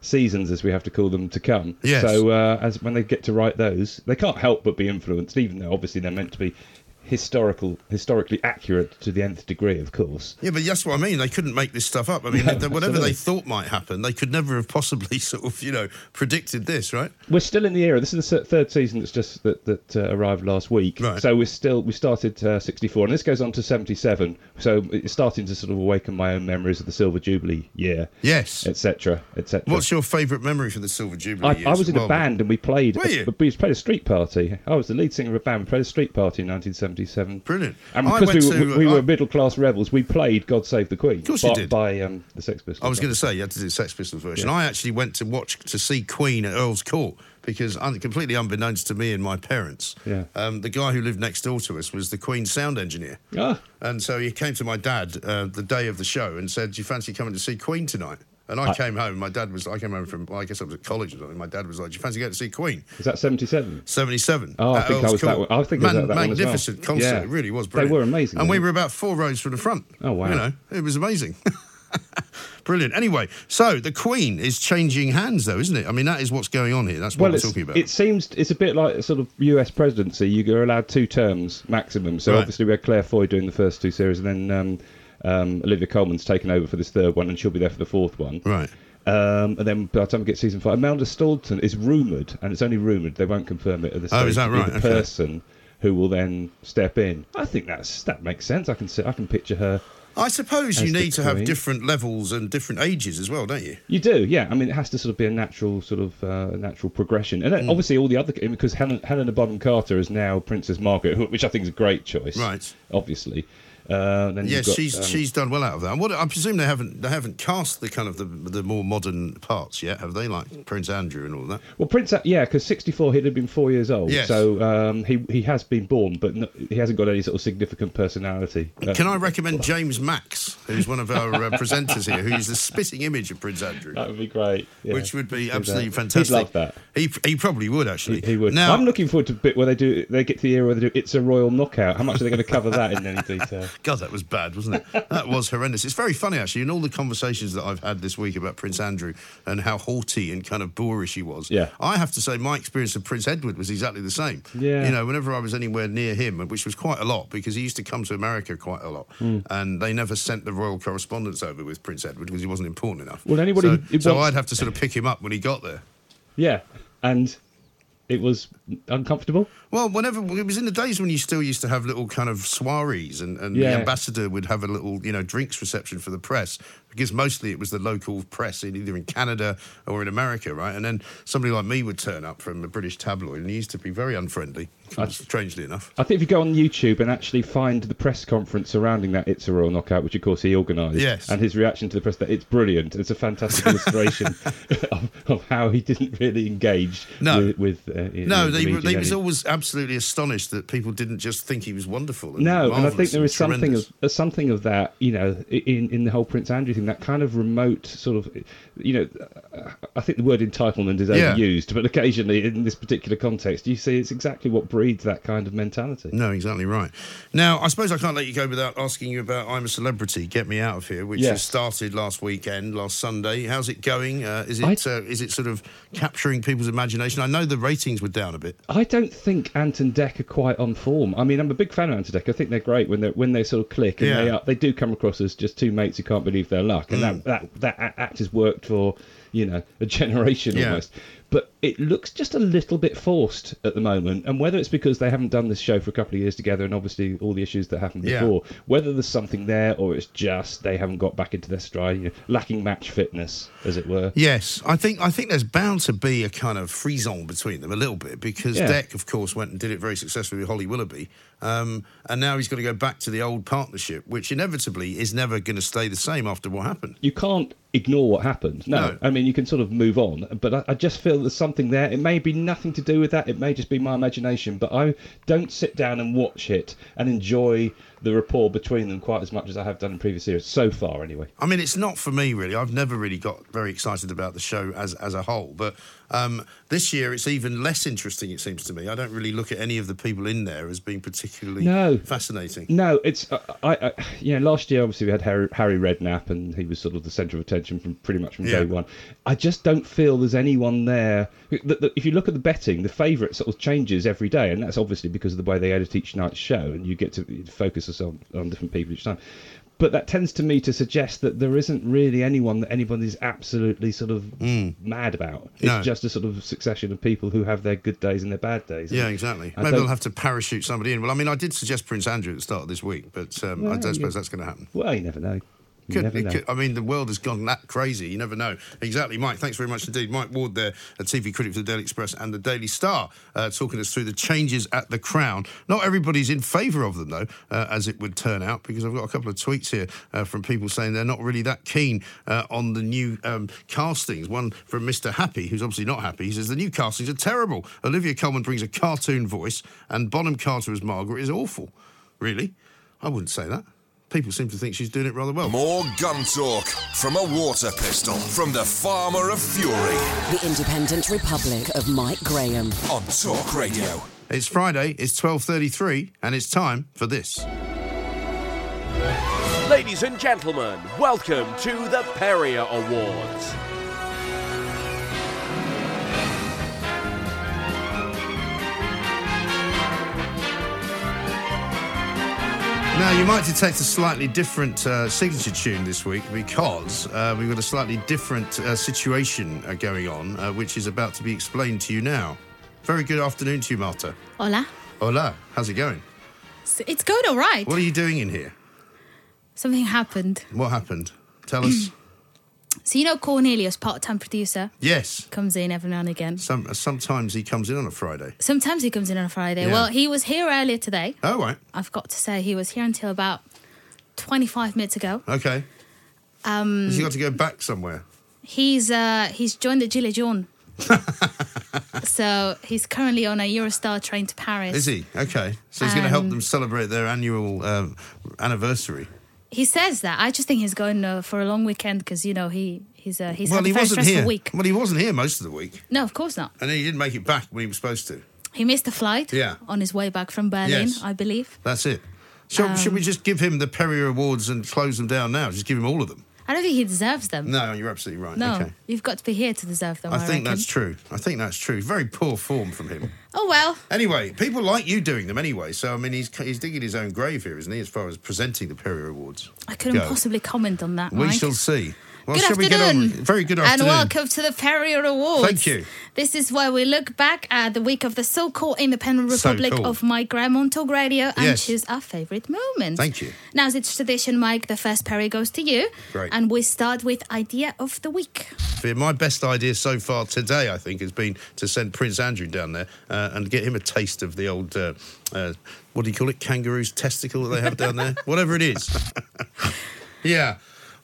seasons, as we have to call them, to come. Yes. So uh, as when they get to write those, they can't help but be influenced, even though obviously they're meant to be historical, historically accurate to the nth degree, of course. Yeah, but that's what I mean. They couldn't make this stuff up. I mean, No, whatever they thought might happen, they could never have possibly sort of, you know, predicted this, right? We're still in the era. This is the third season that's just that that uh, arrived last week. Right. So we're still we started uh, 64, and this goes on to 77. So it's starting to sort of awaken my own memories of the Silver Jubilee year, Yes. etc., etc. What's your favourite memory from the Silver Jubilee I? I was in Well, a band and we played. Were you? We played a street party. I was the lead singer of a band. We played a street party in 1977. Brilliant. And because we, were, to- we were I- middle class rebels, we played "God Save the Queen" Of course by, you did. by um, the Sex Pistols. I was going to say you had to do the Sex Pistols version. Yeah. I actually went to watch to see Queen at Earl's Court because, un- completely unbeknownst to me and my parents, Yeah. um, the guy who lived next door to us was the Queen's sound engineer. Ah. And so he came to my dad uh, the day of the show and said, "Do you fancy coming to see Queen tonight?" And I, I- came home. My dad was. I came home from. Well, I guess I was at college or something. My dad was like, "Do you fancy going to see Queen?" Is that 77? 77. Oh, I think I was that one- I think Man- at that one as well. magnificent concert. Yeah. It really was Brilliant. They were amazing, And we weren't about four rows from the front. Oh, wow. You know, it was amazing. Brilliant. Anyway, so the Queen is changing hands, though, isn't it? I mean, that is what's going on here. That's what well, we're talking about. it seems it's a bit like a sort of U.S. presidency. You're allowed two terms maximum. So Right. obviously we had Claire Foy doing the first two series, and then um, um, Olivia Colman's taken over for this third one, and she'll be there for the fourth one. Right. Um, and then by the time we get season five, Imelda Staunton is rumoured, and it's only rumoured. They won't confirm it at this Oh, stage. is that right? The Okay. person who will then step in. I think that's that makes sense. I can see, I can picture her. I suppose you need to have different levels and different ages as well, don't you? You do, yeah. I mean, it has to sort of be a natural sort of uh, natural progression, and then Mm. obviously all the other because Helen, Helena Bonham Carter is now Princess Margaret, which I think is a great choice. Right. Obviously. Uh, got, she's um, she's done well out of that. What I presume they haven't they haven't cast the kind of the the more modern parts yet, have they? Like Prince Andrew and all that. Well, Prince, yeah, because sixty-four, he'd have been four years old. Yes. So um, he he has been born, but no, he hasn't got any sort of significant personality. Uh, Can I recommend James Max, who's one of our uh, presenters here, who's the spitting image of Prince Andrew? That would be great. yeah. Which would be absolutely uh, fantastic. He'd love that. He, he probably would actually. He would. Now, I'm looking forward to the bit where they do. They get to the era where they do. It's a royal knockout. How much are they going to cover that in any detail? God, that was bad, wasn't it? that was horrendous. It's very funny, actually, in all the conversations that I've had this week about Prince Andrew and how haughty and kind of boorish he was. Yeah. I have to say, my experience of Prince Edward was exactly the same. Yeah. You know, whenever I was anywhere near him, which was quite a lot because he used to come to America quite a lot, Mm. and they never sent the royal correspondence over with Prince Edward because he wasn't important enough. Well, anybody So, who- so I'd have to sort of pick him up when he got there. Yeah, and it was uncomfortable. Well, whenever it was in the days when you still used to have little kind of soirees, and, and Yeah. the ambassador would have a little, you know, drinks reception for the press because mostly it was the local press in either in Canada or in America, right? And then somebody like me would turn up from a British tabloid, and he used to be very unfriendly, strangely enough. I think if you go on YouTube and actually find the press conference surrounding that It's a Royal Knockout, which of course he organised, Yes. and his reaction to the press, that it's brilliant. It's a fantastic illustration of, of how he didn't really engage No. with. with uh, No, the they, they was always absolutely astonished that people didn't just think he was wonderful. And No, and I think there is something of something of that, you know, in in the whole Prince Andrew thing. That kind of remote sort of, you know, I think the word entitlement is Yeah. overused, but occasionally in this particular context, you see it's exactly what breeds that kind of mentality. No, exactly right. Now, I suppose I can't let you go without asking you about I'm a Celebrity, Get Me Out of Here, which Yes. has started last weekend, last Sunday. How's it going? Uh, is it I- uh, is it sort of capturing people's imagination? I know the ratings were down a bit. I don't think Ant and Dec are quite on form. I mean, I'm a big fan of Ant and Dec. I think they're great when they when they sort of click and Yeah. they are, they do come across as just two mates who can't believe their luck, and Mm. that, that that act has worked for you know a generation Yeah. almost. But it looks just a little bit forced at the moment, and whether it's because they haven't done this show for a couple of years together, and obviously all the issues that happened Yeah. before, whether there's something there or it's just they haven't got back into their stride, you know, lacking match fitness, as it were. Yes, I think I think there's bound to be a kind of frisson between them a little bit because Yeah. Dec, of course, went and did it very successfully with Holly Willoughby, um, and now he's got to go back to the old partnership, which inevitably is never going to stay the same after what happened. you can't ignore what happened. No, No. I mean you can sort of move on, but I, I just feel there's something there. It may be nothing to do with that. It may just be my imagination, but I don't sit down and watch it and enjoy the rapport between them quite as much as I have done in previous series so far, anyway. I mean, it's not for me really. I've never really got very excited about the show as as a whole, but um, this year it's even less interesting. It seems to me. I don't really look at any of the people in there as being particularly No. fascinating. No, it's uh, I, I you know last year obviously we had Harry, Harry Redknapp and he was sort of the centre of attention from pretty much from Yeah. day one. I just don't feel there's anyone there. The, the, if you look at the betting, the favourite sort of changes every day, and that's obviously because of the way they edit each night's show, and you get to focus us on on different people each time. But that tends to me to suggest that there isn't really anyone that anybody's absolutely sort of mad about. It's No. just a sort of succession of people who have their good days and their bad days. Yeah, exactly. I Maybe they'll have to parachute somebody in. Well, I mean, I did suggest Prince Andrew at the start of this week, but um, I don't suppose that's going to happen. Well, you never know. Could, could- I mean, the world has gone that crazy. You never know. Exactly, Mike. Thanks very much indeed. Mike Ward there, a TV critic for the Daily Express and the Daily Star, uh, talking us through the changes at the Crown. Not everybody's in favour of them, though, uh, as it would turn out, because I've got a couple of tweets here uh, from people saying they're not really that keen uh, on the new um, castings. One from Mr. Happy, who's obviously not happy. He says the new castings are terrible. Olivia Colman brings a cartoon voice, and Bonham Carter as Margaret is awful. Really? I wouldn't say that. People seem to think she's doing it rather well. More gun talk from a water pistol from the Farmer of Fury The Independent Republic of Mike Graham. on Talk Radio. It's Friday, it's 12.33, and it's time for this. Ladies and gentlemen, welcome to the Perrier Awards. Now, you might detect a slightly different uh, signature tune this week because uh, we've got a slightly different uh, situation uh, going on, uh, which is about to be explained to you now. Very good afternoon to you, Marta. Hola. Hola, how's it going? So it's going all right. What are you doing in here? Something happened. What happened? Tell us. So you know Cornelius, part-time producer, yes. comes in every now and again. Some, sometimes he comes in on a Friday. Sometimes he comes in on a Friday. Yeah. Well, he was here earlier today. Oh, right. I've got to say he was here until about 25 minutes ago. Okay. Um, Has he got to go back somewhere? he's uh, he's joined the Gilets Jaunes. so he's currently on a Eurostar train to Paris. Is he? Okay. So he's going to help Um, them celebrate their annual um, anniversary. He says that. I just think he's going uh, for a long weekend because you know he he's uh, he's well, had he a very wasn't stressful here. week. Well, he wasn't here most of the week, No, of course not. and he didn't make it back when he was supposed to. He missed the flight. Yeah. On his way back from Berlin, Yes. I believe. That's it. So, should Um, we just give him the Perry Awards and close them down now? Just give him all of them. I don't think he deserves them. No, you're absolutely right. No, Okay. you've got to be here to deserve them. I, I think reckon. that's true. I think that's true. Very poor form from him. Oh well. Anyway, people like you doing them anyway. So I mean, he's he's digging his own grave here, isn't he? As far as presenting the Perrier Awards, I couldn't go. possibly comment on that. We Mike. shall see. Well, good shall we get afternoon. on? Very good afternoon. And welcome to the Perrier Awards. Thank you. This is where we look back at the week of the so-called independent So republic cool. of Mike Graham on Talk Radio and Yes. choose our favourite moment. Thank you. Now, as it's tradition, Mike, the first Perry goes to you. Great. And we start with idea of the week. My best idea so far today, I think, has been to send Prince Andrew down there uh, and get him a taste of the old, uh, uh, what do you call it, kangaroo's testicle that they have down there? Whatever it is. yeah.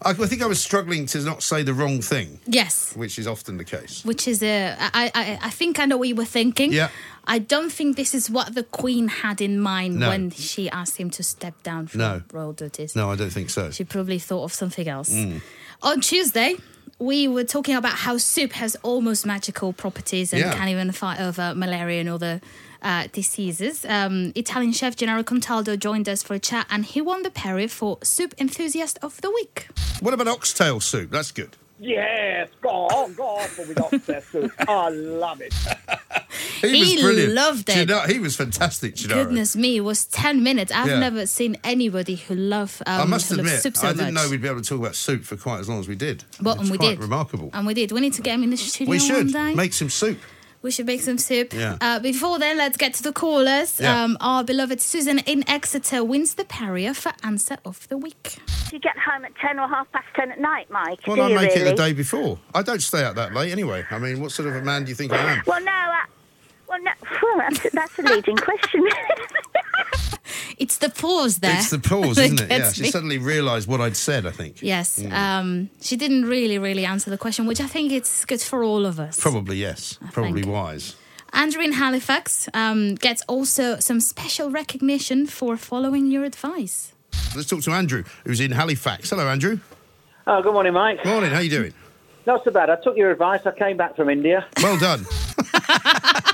I, I think I was struggling to not say the wrong thing, Yes. which is often the case. Which is a, I, I, I think I know what you were thinking. Yeah. I don't think this is what the Queen had in mind No. when she asked him to step down from No. royal duties. No, I don't think so. She probably thought of something else. Mm. On Tuesday, we were talking about how soup has almost magical properties and Yeah. can even fight over malaria and other uh, diseases. Um, Italian chef Gennaro Contaldo joined us for a chat, and he won the Perry for Soup Enthusiast of the Week. What about oxtail soup? That's good. Yes, go on, go on for with oxtail soup. I love it. He, was He brilliant. loved it. Gennaro- he was fantastic, Gennaro. Goodness me, it was 10 minutes. I've Yeah. never seen anybody who love um, I must admit, soup so I didn't much. know we'd be able to talk about soup for quite as long as we did. Well, it's and we quite did. remarkable. And we did. We need to get him in the studio we one should day. make some soup. We should make some soup. Yeah. Uh, before then, let's get to the callers. Yeah. Um, our beloved Susan in Exeter wins the Perrier for answer of the week. Do you get home at 10 or half past 10 at night, Mike? Well, do I you make really? it the day before. I don't stay out that late anyway. I mean, what sort of a man do you think I am? Well, no, I, well, no, well, that's, that's a leading question. It's the pause there. It's the pause, isn't it? Yeah. She me. suddenly realised what I'd said. I think. Yes. Mm. Um, she didn't really, really answer the question, which I think it's good for all of us. Probably yes. Probably think. wise. Andrew in Halifax um, gets also some special recognition for following your advice. Let's talk to Andrew, who's in Halifax. Hello, Andrew. Oh, good morning, Mike. Good morning. How you doing? Not so bad. I took your advice. I came back from India. Well done.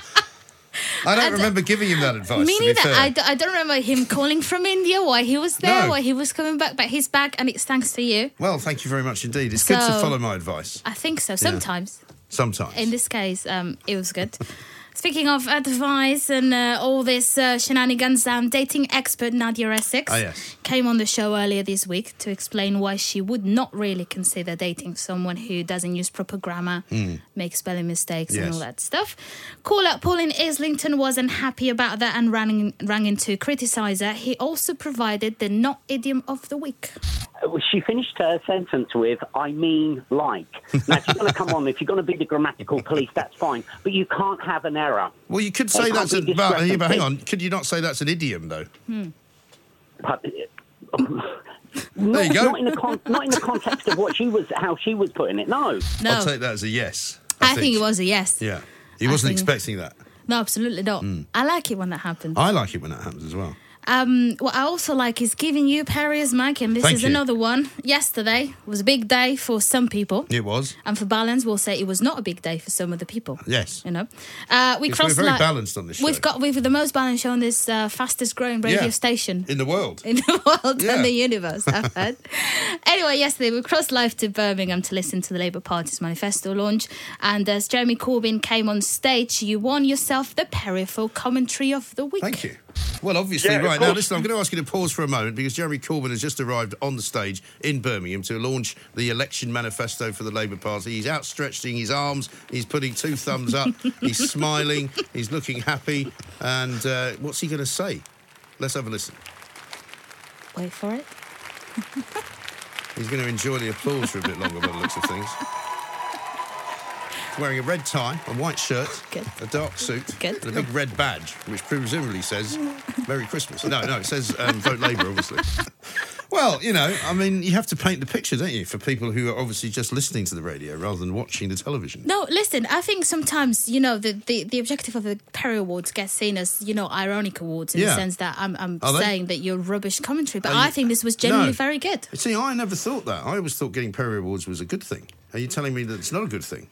I don't remember giving him that advice. Me neither. I, d- I don't remember him calling from India, why he was there, No. why he was coming back, but he's back and it's thanks to you. Well, thank you very much indeed. It's good to follow my advice. I think so. Sometimes. Sometimes. In this case, um, it was good. Speaking of advice and uh, all this uh, shenanigans, um, dating expert Nadia Essex Ah, yes. came on the show earlier this week to explain why she would not really consider dating someone who doesn't use proper grammar, Mm. make spelling mistakes, and all that stuff. Caller Paul in Islington wasn't happy about that and ran, rang in to criticise her. He also provided the not idiom of the week. Uh, She finished her sentence with, I mean, like. Now, if you're going to come on, if you're going to be the grammatical police, that's fine. But you can't have an error. Well, you could say can't that's a. But, yeah, but hang on. Could you not say that's an idiom, though? But, uh, There not, you go. Not in, the con- not in the context of what she was, how she was putting it. No. No. I'll take that as a yes. I, think. it was a yes. Yeah. He wasn't think- expecting that. No, absolutely not. I like it when that happens. I like it when that happens as well. Um, what I also like is giving you Perry's Mike, and this Thank is you. another one. Yesterday was a big day for some people, It was. and for balance, we'll say it was not a big day for some other people. Yes. You know, uh, we Yes, we're crossed. very li- balanced on this show. We've got we've the most balanced show on this uh, fastest growing radio Yeah. station In the world. in the world Yeah. and the universe. I've heard. anyway, yesterday we crossed live to Birmingham to listen to the Labour Party's manifesto launch, and as Jeremy Corbyn came on stage, you won yourself the Peripheral Commentary of the Week. Thank you. Well, obviously, Yeah, right now, listen, I'm going to ask you to pause for a moment because Jeremy Corbyn has just arrived on the stage in Birmingham to launch the election manifesto for the Labour Party. He's outstretching his arms, he's putting two thumbs up, he's smiling, he's looking happy. And uh, what's he going to say? Let's have a listen. Wait for it. He's going to enjoy the applause for a bit longer by the looks of things. Wearing a red tie, a white shirt, a dark suit, and a big red badge, which presumably says Merry Christmas. No, no, it says um, Vote Labour, obviously. Well, you know, I mean, you have to paint the picture, don't you, for people who are obviously just listening to the radio rather than watching the television. No, listen, I think sometimes, you know, the, the, the objective of the Perry Awards gets seen as, you know, ironic awards in Yeah. the sense that I'm, I'm Are they? saying that you're rubbish commentary, but Are I you- think this was genuinely No. very good. See, I never thought that. I always thought getting Perry Awards was a good thing. Are you telling me that it's not a good thing?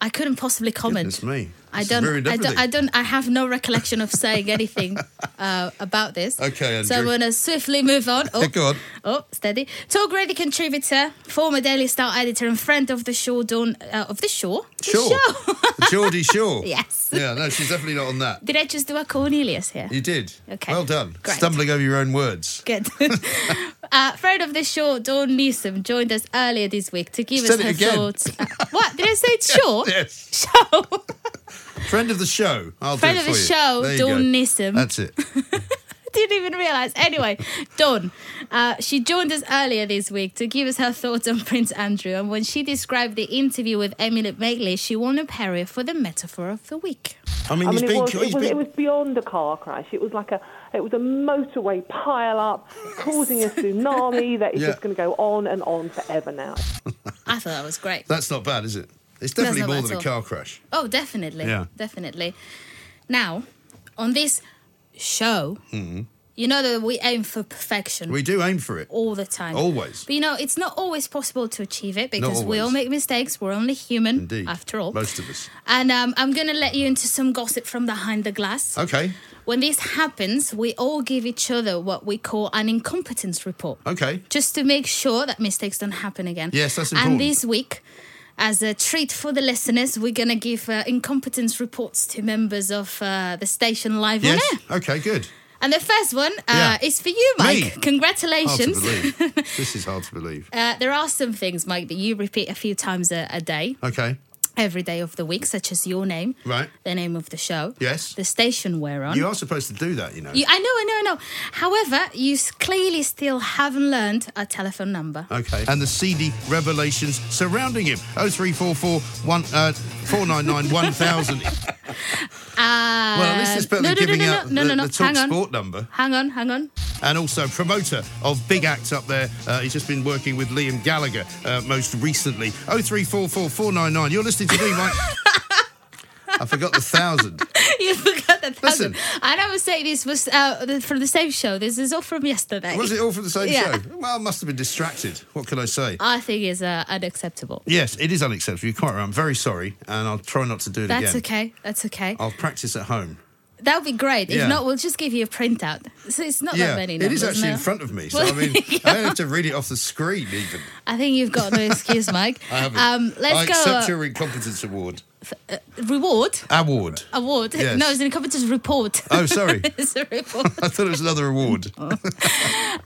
I couldn't possibly comment. Goodness me. I don't, I don't. I don't, I have no recollection of saying anything uh, about this. Okay, So I'm going to swiftly move on. Oh, Go on. oh, steady. Talk Radio contributor, former Daily Star editor, and friend of the show, Dawn, uh, of the show. Sure. Geordie Shaw. Yes. Yeah, no, she's definitely not on that. Did I just do a Cornelius here? You did. Okay. Well done. Great. Stumbling over your own words. Good. uh, friend of the show, Dawn Neesom, joined us earlier this week to give Said us her thoughts. Uh, what? Did I say it's Shaw? Yes. Show. Friend of the show. I'll Friend do of it the you. show, There Dawn go. Neesom. That's it. Didn't even realise. Anyway, Dawn, uh, she joined us earlier this week to give us her thoughts on Prince Andrew. And when she described the interview with Emily Maitlis, she won a Perry for the metaphor of the week. I mean, I mean, it been. was, it, was, been it was beyond a car crash. It was like a, it was a motorway pile up, causing a tsunami that is Yeah. just going to go on and on forever now. I thought that was great. That's not bad, is it? It's definitely more than a car crash. Oh, definitely. Yeah. Definitely. Now, on this show, Mm. You know that we aim for perfection We do aim for it. all the time. Always. But you know, it's not always possible to achieve it because we all make mistakes. We're only human, Indeed. after all. Most of us. And um, I'm going to let you into some gossip from behind the glass. Okay. When this happens, we all give each other what we call an incompetence report. Okay. Just to make sure that mistakes don't happen again. Yes, that's important. And this week, as a treat for the listeners, we're going to give uh, incompetence reports to members of uh, the station live on Yes. air. Okay, good. And the first one uh, Yeah. is for you, Mike. Me? Congratulations. this is hard to believe. Uh, there are some things, Mike, that you repeat a few times a, a day, Okay. Every day of the week, such as your name, Right. the name of the show, Yes. the station we're on. You are supposed to do that, you know. You- I know, I know, I know. However, you clearly still haven't learned a telephone number. Okay. And the seedy revelations surrounding him. 0344 one, uh, 499 1000. Uh, Well, least it's better no, than no, no, giving no, out no, the, no, no, the Talk hang on. Sport number. Hang on, hang on. And also promoter of big acts up there. Uh, he's just been working with Liam Gallagher uh, most recently. 0344 499. You're listening to me, Mike. I forgot the thousand. you forgot the thousand. Listen. I never say this was uh, from the same show. This is all from yesterday. Was it all from the same Yeah. show? Well, I must have been distracted. What can I say? I think is uh, unacceptable. Yes, it is unacceptable. You're quite right. I'm very sorry, and I'll try not to do it That's again. That's okay. That's okay. I'll practice at home. That would be great. Yeah. If not, we'll just give you a printout. So it's not yeah, that many it numbers is actually now. in front of me. So I mean, I don't have to read it off the screen even. I think you've got no excuse, Mike. I haven't. Um, let's I go. accept uh, your incompetence award. Reward. Award. Award. Yes. No, it's an incompetence report. Oh, sorry. it's a report. I thought it was another award.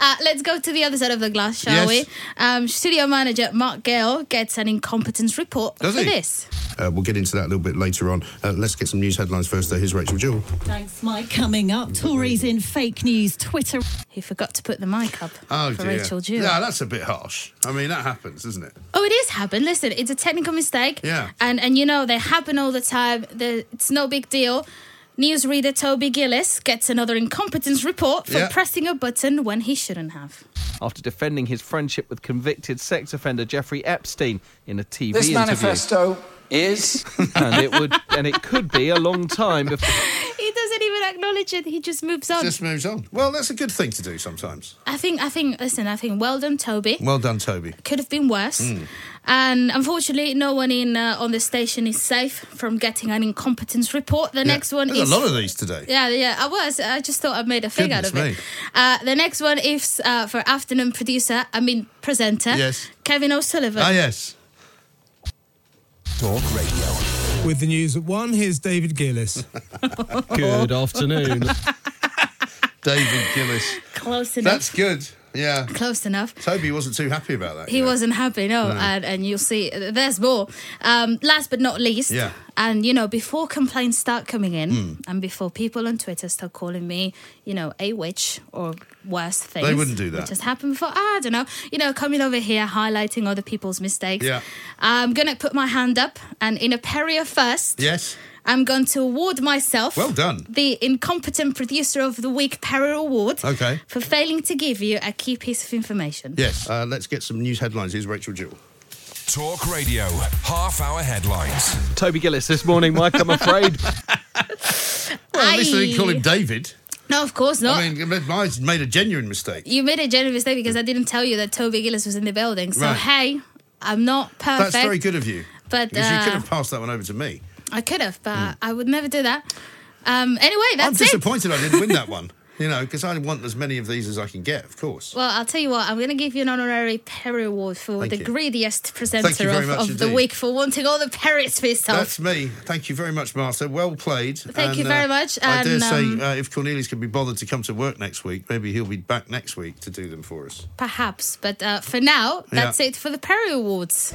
Uh, let's go to the other side of the glass, shall Yes. we? Um, studio manager Mark Gale gets an incompetence report Does for he? this. Uh, we'll get into that a little bit later on. Uh, let's get some news headlines first. Though. Here's Rachel Jewell. Thanks, Mike. Coming up, Tories in fake news Twitter. He forgot to put the mic up Oh for dear. Rachel Jewell. Yeah, that's a bit harsh. I mean, that happens, doesn't it? Oh, it is happen. Listen, it's a technical mistake. Yeah. And and you know they happen all the time. The, it's no big deal. Newsreader Toby Gillis gets another incompetence report for Yeah. pressing a button when he shouldn't have. After defending his friendship with convicted sex offender Jeffrey Epstein in a TV This interview. manifesto is. and it would and it could be a long time before He doesn't even acknowledge it. He just moves on. Just moves on. Well, that's a good thing to do sometimes. I think. I think. Listen. I think. Well done, Toby. Well done, Toby. Could have been worse. Mm. And unfortunately, no one in uh, on the station is safe from getting an incompetence report. The next one There's is a lot of these today. Yeah, yeah, I was. I just thought I made a thing out of Goodness it. Uh, the next one is uh, for afternoon producer, I mean presenter, Yes. Kevin O'Sullivan. Ah, yes. Talk Radio. With the news at one, here's David Gillis. Good afternoon. David Gillis. Close enough. That's good. Yeah. Close enough. Toby wasn't too happy about that. He know. wasn't happy, no, No. And, and you'll see there's more. Um, last but not least, Yeah. and you know, before complaints start coming in, Hmm. and before people on Twitter start calling me, you know, a witch or worse things, They wouldn't do that. Which has happened before. I don't know. You know, coming over here highlighting other people's mistakes. Yeah. I'm gonna put my hand up, and in a Perrier first, Yes. I'm going to award myself. Well done. The incompetent producer of the week Perrier Award Okay. for failing to give you a key piece of information. Yes. Uh, let's get some news headlines. Here's Rachel Jewell. Talk Radio. Half hour headlines. Toby Gillis this morning, Mike, I'm afraid. Well, at least they didn't call him David. No, of course not. I mean, I made a genuine mistake. you made a genuine mistake because I didn't tell you that Toby Gillis was in the building. So Right. hey, I'm not perfect. That's very good of you. But Because you uh, could have passed that one over to me. I could have, but I would never do that. Um, anyway, that's it. I'm that's it. disappointed I didn't win that one. You know, because I want as many of these as I can get, of course. Well, I'll tell you what. I'm going to give you an honorary Perry Award for Thank the you. greediest presenter Thank you very of, of the week for wanting all the Perrys for yourself. That's me. Thank you very much, Martha. Well played. Thank you very uh, much, I dare and, say, um, uh, if Cornelius can be bothered to come to work next week, maybe he'll be back next week to do them for us. Perhaps, but uh, for now, Yeah. that's it for the Perry Awards.